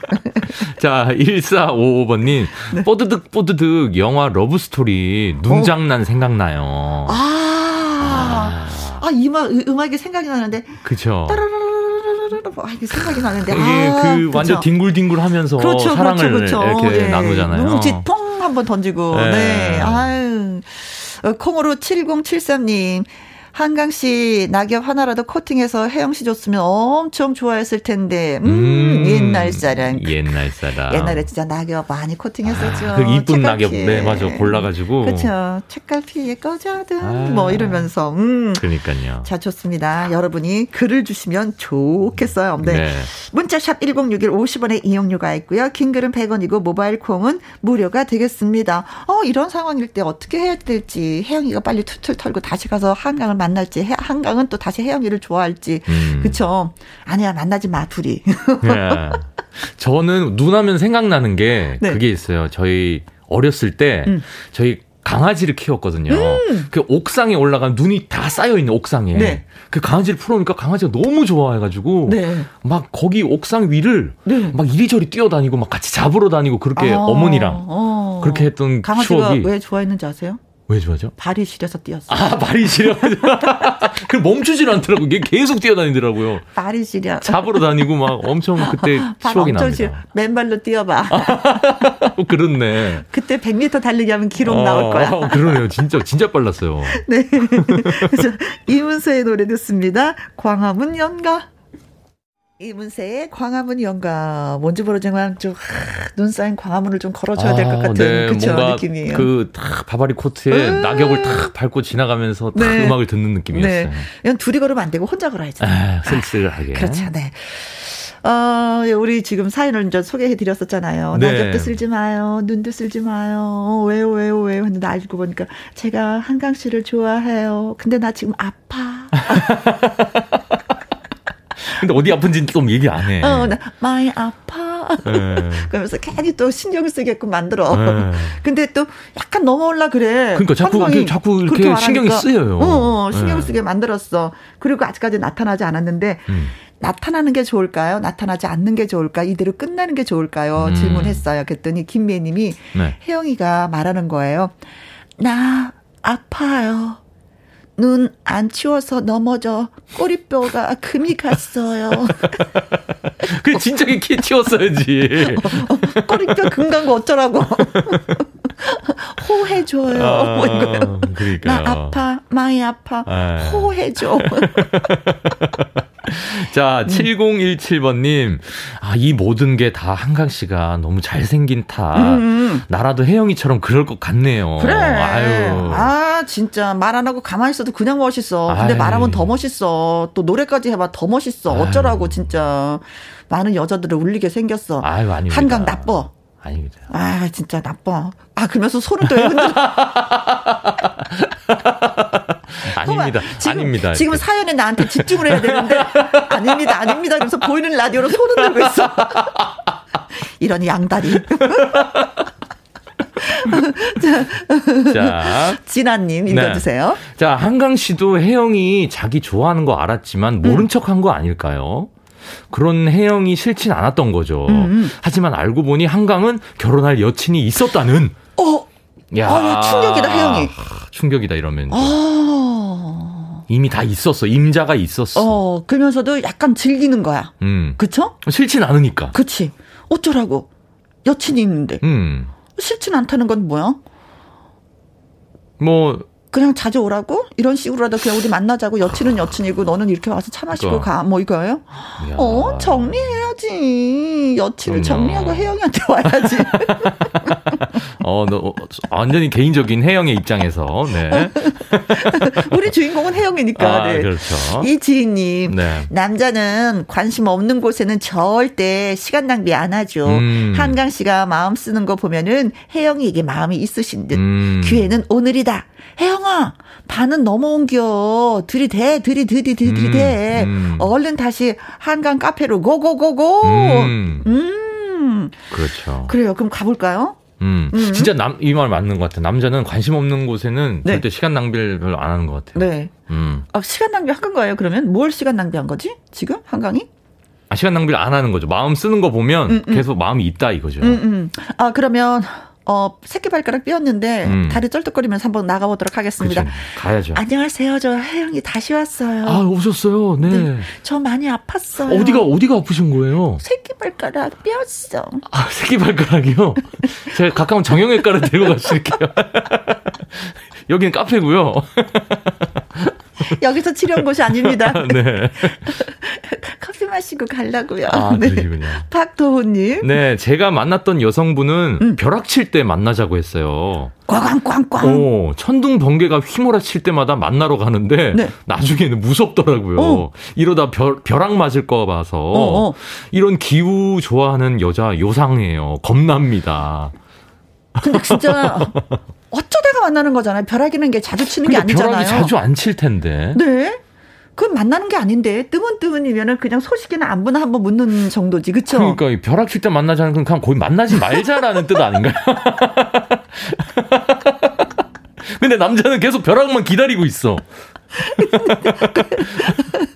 자, 1455번님. 네. 뽀드득, 뽀드득, 영화 러브스토리, 눈장난 생각나요. 아, 아, 이 음악, 음악이 생각이 나는데. 그쵸. 아, 이게 생각이 나는데. 아, 그 완전 그쵸. 딩글딩글 하면서 그렇죠, 사랑을 그렇죠, 그렇죠. 이렇게 예. 나누잖아요. 눈짓통 한번 던지고. 네. 네. 아유. 어, 콩으로 7073님. 한강 씨 낙엽 하나라도 코팅해서 혜영 씨 줬으면 엄청 좋아했을 텐데. 음, 옛날 사랑. 옛날 사람. 옛날에 진짜 낙엽 많이 코팅했었죠. 아, 그 이쁜 낙엽. 네, 맞아. 골라가지고. 그렇죠. 책갈피에 꺼져든 아. 뭐 이러면서. 음. 그러니까요. 자, 좋습니다. 여러분이 글을 주시면 좋겠어요. 네. 네. 문자샵 1061 50원의 이용료가 있고요. 긴 글은 100원이고 모바일 콩은 무료가 되겠습니다. 어, 이런 상황일 때 어떻게 해야 될지 혜영이가 빨리 툴툴 털고 다시 가서 한강을 만 날지 해- 한강은 또 다시 혜영이를 좋아할지. 음. 그쵸? 아니야, 만나지 마, 둘이. 예. 저는 눈하면 생각나는 게 네. 그게 있어요. 저희 어렸을 때 음. 저희 강아지를 키웠거든요. 그 옥상에 올라간 눈이 다 쌓여 있는 옥상에 네. 그 강아지를 풀어놓으니까 강아지가 너무 좋아해가지고 네. 막 거기 옥상 위를 네. 막 이리저리 뛰어다니고 막 같이 잡으러 다니고 그렇게 아, 어머니랑 어. 그렇게 했던 강아지가 추억이 왜 좋아했는지 아세요? 왜 좋아하죠? 발이 시려서 뛰었어. 아 말이 싫어. 그 멈추질 않더라고. 이게 계속 뛰어다니더라고요. 발이 시려. 잡으러 다니고 막 엄청 그때 발 추억이 엄청 시려. 납니다. 맨발로 뛰어봐. 어, 그렇네. 그때 100m 달리기 하면 기록 나올 거야. 어, 그러네요. 진짜 진짜 빨랐어요. 네. 이문세의 노래 듣습니다. 광화문 연가. 이문세의 광화문 연가. 뭔지 모르지만 좀, 하, 눈 쌓인 광화문을 좀 걸어줘야 될것 아, 같은 네, 그쵸, 느낌이에요. 그탁 바바리 코트에 음. 낙엽을 탁 밟고 지나가면서 탁 네. 음악을 듣는 느낌이었어요. 네. 이건 둘이 걸으면 안 되고 혼자 걸어야지. 아, 쓸쓸하게. 그렇죠, 네. 어, 예, 우리 지금 사연을 이제 소개해 드렸었잖아요. 네. 낙엽도 쓸지 마요. 눈도 쓸지 마요. 어, 왜요, 왜요, 왜요. 했는데 알고 보니까 제가 한강 씨를 좋아해요. 근데 나 지금 아파. 근데 어디 아픈지는 좀 얘기 안 해. 어, 나 많이 아파. 네. 그러면서 괜히 또 신경 쓰게끔 만들어. 네. 근데 또 약간 넘어올라 그래. 그러니까 자꾸 이렇게 자꾸 이렇게 그렇게 신경이. 쓰여요. 어, 어, 신경 네. 쓰게 만들었어. 그리고 아직까지 나타나지 않았는데 음. 나타나는 게 좋을까요? 나타나지 않는 게 좋을까? 이대로 끝나는 게 좋을까요? 음. 질문했어요. 그랬더니 김미애님이 네. 혜영이가 말하는 거예요. 나 아파요. 눈 안 치워서 넘어져 꼬리뼈가 금이 갔어요. 그 진짜 키 치웠어야지. 꼬리뼈 금 간 거 어쩌라고. 호해줘요. 뭐 이거요. 그러니까요. 나 아파, 많이 아파. 아. 호해줘. 자, 음. 7017번님. 아, 이 모든 게 다 한강 씨가 너무 잘생긴 탓. 음. 나라도 혜영이처럼 그럴 것 같네요. 그래. 아유. 아, 진짜 말 안 하고 가만히 있어도 그냥 멋있어. 근데 아이. 말하면 더 멋있어. 또 노래까지 해봐 더 멋있어. 어쩌라고 진짜. 많은 여자들을 울리게 생겼어. 아유. 한강 나빠. 아닙니다. 아, 진짜 나빠. 아, 그러면서 손을 또 흔들어. 아닙니다. 지금, 아닙니다. 지금 사연에 나한테 집중을 해야 되는데, 아닙니다, 아닙니다. 그래서 보이는 라디오로 손을 들고 있어. 이런 양다리. 자, 진아님, 네. 읽어주세요. 자, 한강 씨도 혜영이 자기 좋아하는 거 알았지만 모른 음. 척한 거 아닐까요? 그런 혜영이 싫진 않았던 거죠. 음, 하지만 알고 보니 한강은 결혼할 여친이 있었다는. 어, 야, 아, 충격이다, 혜영이. 충격이다 이러면 어, 이미 다 있었어. 임자가 있었어. 어, 그러면서도 약간 즐기는 거야. 음. 그쵸? 싫진 않으니까. 그치. 어쩌라고. 여친이 있는데 음. 싫진 않다는 건 뭐야? 뭐 그냥 자주 오라고 이런 식으로라도 그냥 우리 만나자고 여친은 여친이고 너는 이렇게 와서 차 마시고 그러니까. 가 뭐 이거예요? 야. 어 정리해 야지 여친을. 정리하고 혜영이한테 와야지. 어, 너 어, 완전히 개인적인 혜영의 입장에서 네. 우리 주인공은 혜영이니까. 아, 네. 그렇죠. 이 지인님 네. 남자는 관심 없는 곳에는 절대 시간 낭비 안 하죠. 음. 한강 씨가 마음 쓰는 거 보면은 혜영이에게 마음이 있으신 듯. 음. 기회는 오늘이다. 혜영아, 반은 넘어온겨. 들이대, 들이, 들이, 들이, 들이대. 음, 음. 얼른 다시 한강 카페로 고고고고. 음. 음. 그렇죠. 그래요. 그럼 가볼까요? 음. 음. 진짜 남, 이 말 맞는 것 같아. 남자는 관심 없는 곳에는 네. 절대 시간 낭비를 별로 안 하는 것 같아요. 네. 음. 아, 시간 낭비한 거예요, 그러면? 뭘 시간 낭비한 거지? 지금? 한강이? 아, 시간 낭비를 안 하는 거죠. 마음 쓰는 거 보면 음, 음. 계속 마음이 있다 이거죠. 음, 음. 아, 그러면, 어, 새끼 발가락 삐었는데, 음. 다리 쩔뚝거리면서 한번 나가보도록 하겠습니다. 그렇죠. 가야죠. 안녕하세요. 저 혜영이 다시 왔어요. 아, 오셨어요. 네. 네. 저 많이 아팠어요. 어디가 어디가 아프신 거예요? 새끼 발가락 삐었어. 아, 새끼 발가락이요. 제가 가까운 정형외과를 데리고 가실게요. 여기는 카페고요. 여기서 치료한 곳이 아닙니다. 네. 커피 마시고 가려고요. 아, 네. 그러시군요. 박도훈님. 네, 제가 만났던 여성분은 음. 벼락 칠 때 만나자고 했어요. 꽝꽝꽝꽝. 오, 천둥 번개가 휘몰아 칠 때마다 만나러 가는데 네. 나중에는 무섭더라고요. 어. 이러다 벼, 벼락 맞을 거 봐서 어, 어. 이런 기우 좋아하는 여자 요상해요. 겁납니다. 근데 진짜 어쩌다가 만나는 거잖아요. 벼락이는 게 자주 치는 게 아니잖아요. 벼락이 자주 안 칠 텐데. 네. 그건 만나는 게 아닌데 뜨문뜨문이면은 그냥 소식이나 안부나 한번 묻는 정도지, 그쵸? 그러니까 이 벼락 칠 때 만나자는 건 그냥 거의 만나지 말자라는 뜻 아닌가요? 근데 남자는 계속 벼락만 기다리고 있어.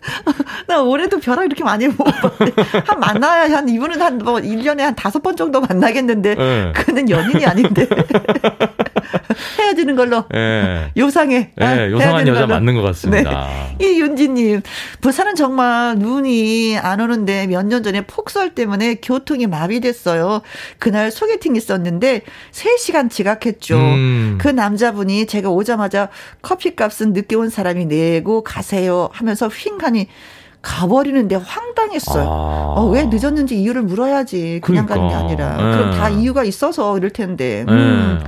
나 올해도 벼락 이렇게 많이 못 봤는데 한 만나야 한 이분은 한 뭐 1년에 한 다섯 번 정도 만나겠는데 네. 그는 연인이 아닌데 헤어지는 걸로 예. 요상해. 아, 예, 요상한 여자 걸로. 맞는 것 같습니다. 네. 이윤지님, 부산은 정말 눈이 안 오는데 몇 년 전에 폭설 때문에 교통이 마비됐어요. 그날 소개팅 있었는데 3시간 지각했죠. 음. 그 남자분이 제가 오자마자 커피 값은 늦게 온 사람이 내고 가세요 하면서 휙하니 가버리는데 황당했어요. 아. 어, 왜 늦었는지 이유를 물어야지. 그냥 가는 게 그러니까. 아니라. 그럼 예. 다 이유가 있어서 이럴 텐데. 예. 음.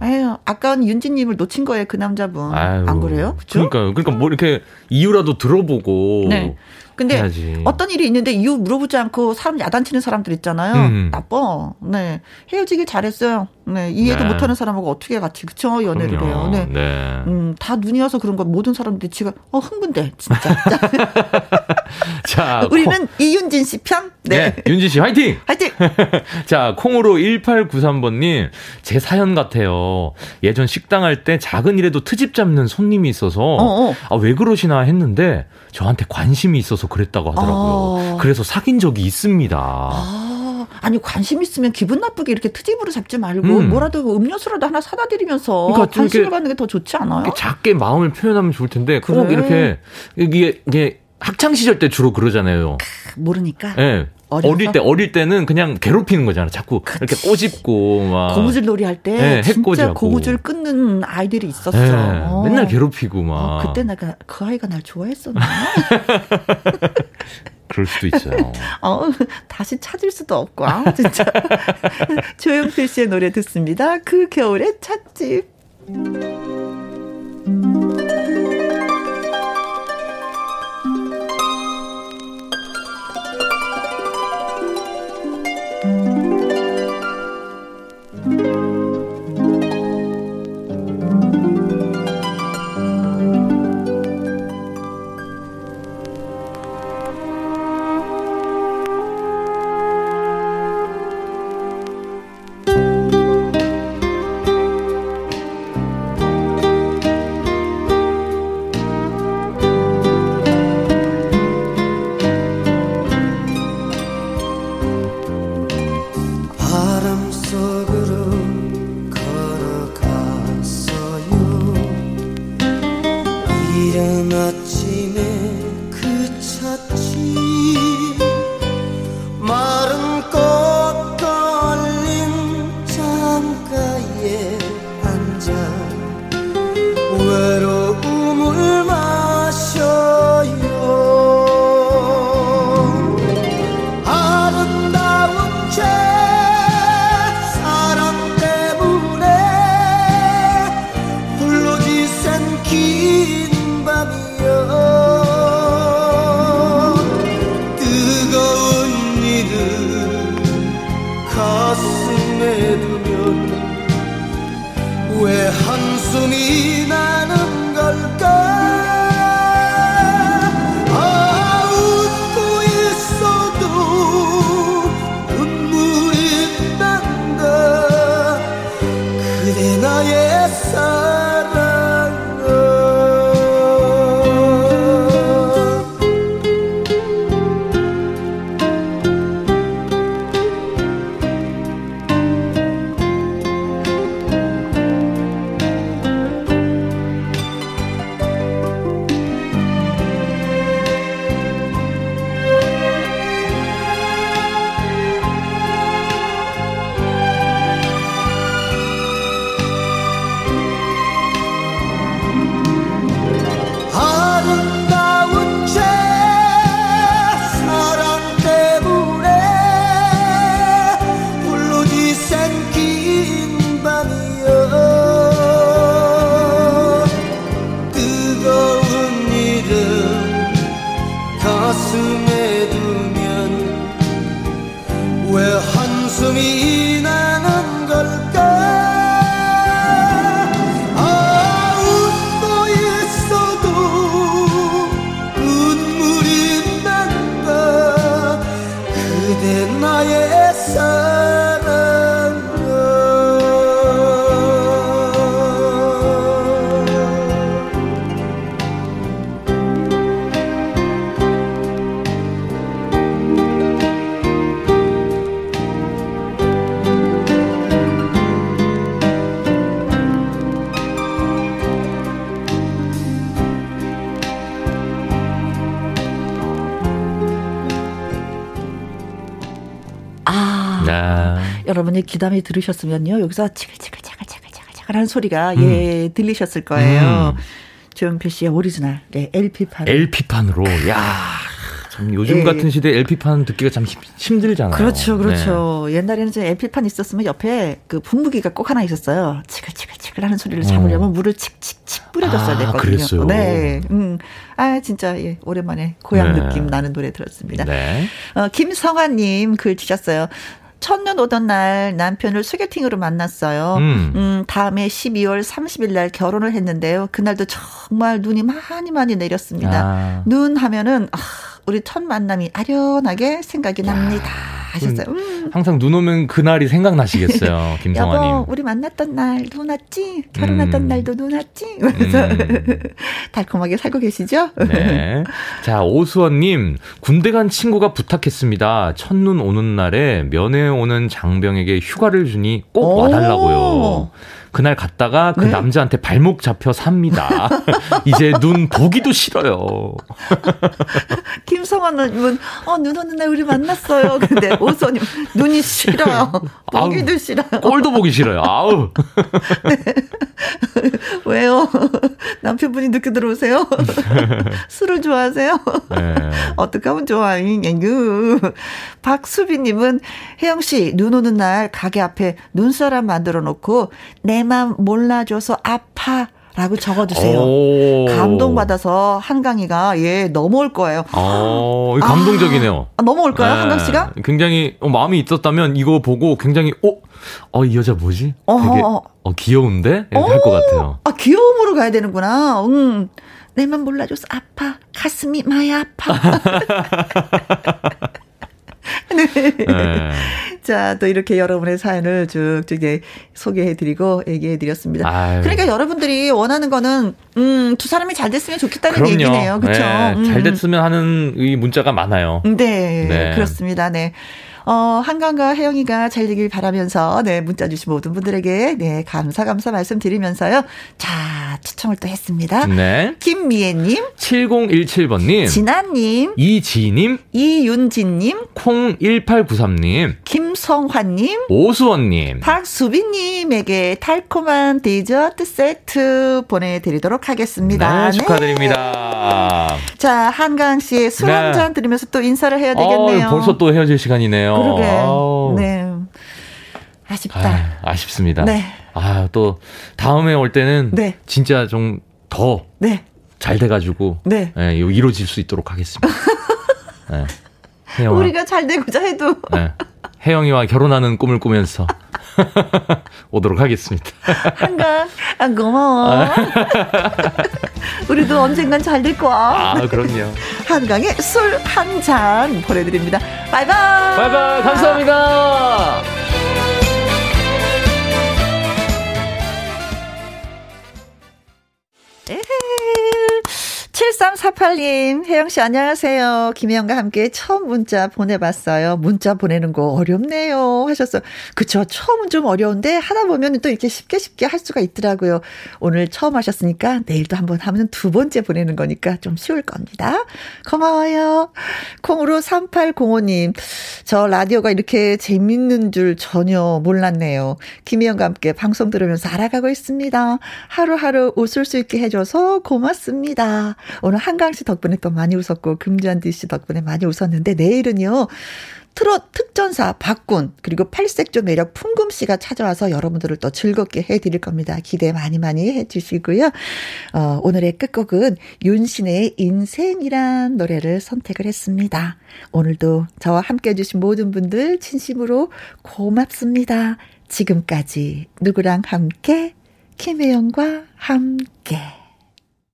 아유. 아까운 윤지님을 놓친 거예요, 그 남자분. 아유. 안 그래요? 그죠? 그러니까 그러니까 뭐 이렇게 이유라도 들어보고 네. 근데 해야지. 어떤 일이 있는데 이유 물어보지 않고 사람 야단치는 사람들 있잖아요. 음. 나빠. 네. 헤어지길 잘했어요. 네. 이해도 네. 못하는 사람하고 어떻게 같이 그쵸 연애를 해요. 그럼요. 네. 네. 음, 다 눈이 와서 그런 거 모든 사람들이 지금 어 흥분돼 진짜. 자, 우리는 이윤진 씨 편. 네. 네. 윤지 씨 화이팅! 화이팅. 자, 콩으로 1893번님, 제 사연 같아요. 예전 식당 할 때 작은 일에도 트집 잡는 손님이 있어서, 어. 아, 왜 그러시나 했는데, 저한테 관심이 있어서 그랬다고 하더라고요. 어. 그래서 사귄 적이 있습니다. 아, 아니 관심 있으면 기분 나쁘게 이렇게 트집으로 잡지 말고 음. 뭐라도 음료수라도 하나 사다 드리면서 그러니까 좀 관심을 갖는 게 더 좋지 않아요? 작게 마음을 표현하면 좋을 텐데, 꼭 그래. 이렇게, 이게, 이게, 학창 시절 때 주로 그러잖아요. 모르니까. 예. 어려서? 어릴 때, 어릴 때는 그냥 괴롭히는 거잖아. 자꾸 이렇게 꼬집고, 막. 고무줄 놀이 할때 네, 진짜 해코지하고. 고무줄 끊는 아이들이 있었어. 예, 어. 맨날 괴롭히고, 막. 어, 그때 내가 그 아이가 날 좋아했었나? 그럴 수도 있어요. 어, 다시 찾을 수도 없고, 아, 진짜. 조용필 씨의 노래 듣습니다. 그 겨울의 찻집. 바람 여러분이 귀담아 들으셨으면요. 여기서 치글치글치글치글치글하는 소리가 예 들리셨을 거예요. 음. 조용필 씨의 오리지널 네, LP판. LP판으로. 야 참 요즘 예. 같은 시대에 LP판 듣기가 참 힘- 힘들잖아요. 그렇죠, 네. 그렇죠. 옛날에는 이제 LP판 있었으면 옆에 그 분무기가 꼭 하나 있었어요. 치글치글치글 하는 소리를 잡으려면 물을 칙칙칙 뿌려줬어야 아, 됐거든요. 그랬어요? 네. 음. 아, 진짜, 예, 오랜만에 고향 네. 느낌 나는 노래 들었습니다. 네. 어, 김성환님 글 주셨어요. 첫눈 오던 날 남편을 소개팅으로 만났어요. 음. 음, 다음에 12월 30일 날 결혼을 했는데요. 그날도 정말 눈이 많이 많이 내렸습니다. 아. 눈 하면은, 아, 우리 첫 만남이 아련하게 생각이 납니다. 하셨어요. 음. 항상 눈 오면 그날이 생각나시겠어요, 김성환님. 여보, 우리 만났던 날 눈 왔지? 결혼했던 음. 날도 눈 왔지? 그래서 음. 달콤하게 살고 계시죠? 네. 자, 오수원님, 군대 간 친구가 부탁했습니다. 첫눈 오는 날에 면회 오는 장병에게 휴가를 주니 꼭 오. 와달라고요. 그날 갔다가 그 네. 남자한테 발목 잡혀 삽니다. 이제 눈 보기도 싫어요. 김성환님은 어, 눈 오는 날 우리 만났어요. 근데 오수원님 눈이 싫어요. 보기도 아우. 싫어요. 꼴도 보기 싫어요. 아우. 왜요? 남편분이 늦게 들어오세요? 술을 좋아하세요? 네. 어떻게 하면 좋아? 잉 박수빈님은 혜영 씨 눈 오는 날 가게 앞에 눈사람 만들어 놓고 내맘 몰라줘서 아파. 라고 적어주세요. 오. 감동받아서 한강이가 예 넘어올 거예요. 어, 이거 감동적이네요. 아, 넘어올까요, 네. 한강 씨가? 굉장히 어, 마음이 있었다면 이거 보고 굉장히 어, 어, 이 여자 뭐지? 되게 어허. 어, 귀여운데? 이렇게 할 것 같아요. 아 귀여움으로 가야 되는구나. 음. 내맘 몰라줘서 아파. 가슴이 많이 아파. 네. 네. 자, 또 이렇게 여러분의 사연을 쭉쭉 예, 소개해드리고 얘기해드렸습니다. 아유. 그러니까 여러분들이 원하는 거는, 음, 두 사람이 잘 됐으면 좋겠다는 그럼요. 얘기네요. 그쵸? 네, 음. 잘 됐으면 하는 이 문자가 많아요. 네, 네. 그렇습니다. 네. 어, 한강과 혜영이가 잘 되길 바라면서, 네, 문자 주신 모든 분들에게, 네, 감사, 감사 말씀드리면서요. 자, 추첨을 또 했습니다. 네. 김미애님, 7017번님. 진아님, 이지님. 이윤진님, 콩 1893님. 김성환님, 오수원님. 박수빈님에게 달콤한 디저트 세트 보내드리도록 하겠습니다. 네, 축하드립니다. 자, 한강 씨의 술 네. 한잔 들으면서 또 인사를 해야 되겠네요. 어, 벌써 또 헤어질 시간이네요. 그러게. 아우. 네. 아쉽다. 아, 아쉽습니다. 네. 아, 또 다음에 올 때는 네. 진짜 좀 더잘 네. 돼 가지고 네. 예, 이루어질 수 있도록 하겠습니다. 네. 우리가 잘 되고자 해도 네. 혜영이와 결혼하는 꿈을 꾸면서 오도록 하겠습니다. 한강 아, 고마워. 우리도 언젠간 잘 될 거야. 아, 그럼요. 한강에 술 한 잔 보내드립니다. 바이바이. 바이바이, 감사합니다. 에헤. 7348님, 혜영씨 안녕하세요. 김혜영과 함께 처음 문자 보내봤어요. 문자 보내는 거 어렵네요. 하셨어요. 그쵸. 처음은 좀 어려운데 하다 보면 또 이렇게 쉽게 쉽게 할 수가 있더라고요. 오늘 처음 하셨으니까 내일도 한번 하면 두 번째 보내는 거니까 좀 쉬울 겁니다. 고마워요. 콩으로 3805님, 저 라디오가 이렇게 재밌는 줄 전혀 몰랐네요. 김혜영과 함께 방송 들으면서 알아가고 있습니다. 하루하루 웃을 수 있게 해줘서 고맙습니다. 오늘 한강 씨 덕분에 또 많이 웃었고 금잔디 씨 덕분에 많이 웃었는데 내일은요. 트롯 특전사 박군 그리고 팔색조 매력 풍금 씨가 찾아와서 여러분들을 또 즐겁게 해드릴 겁니다. 기대 많이 많이 해주시고요. 어, 오늘의 끝곡은 윤신의 인생이란 노래를 선택을 했습니다. 오늘도 저와 함께 해주신 모든 분들 진심으로 고맙습니다. 지금까지 누구랑 함께 김혜영과 함께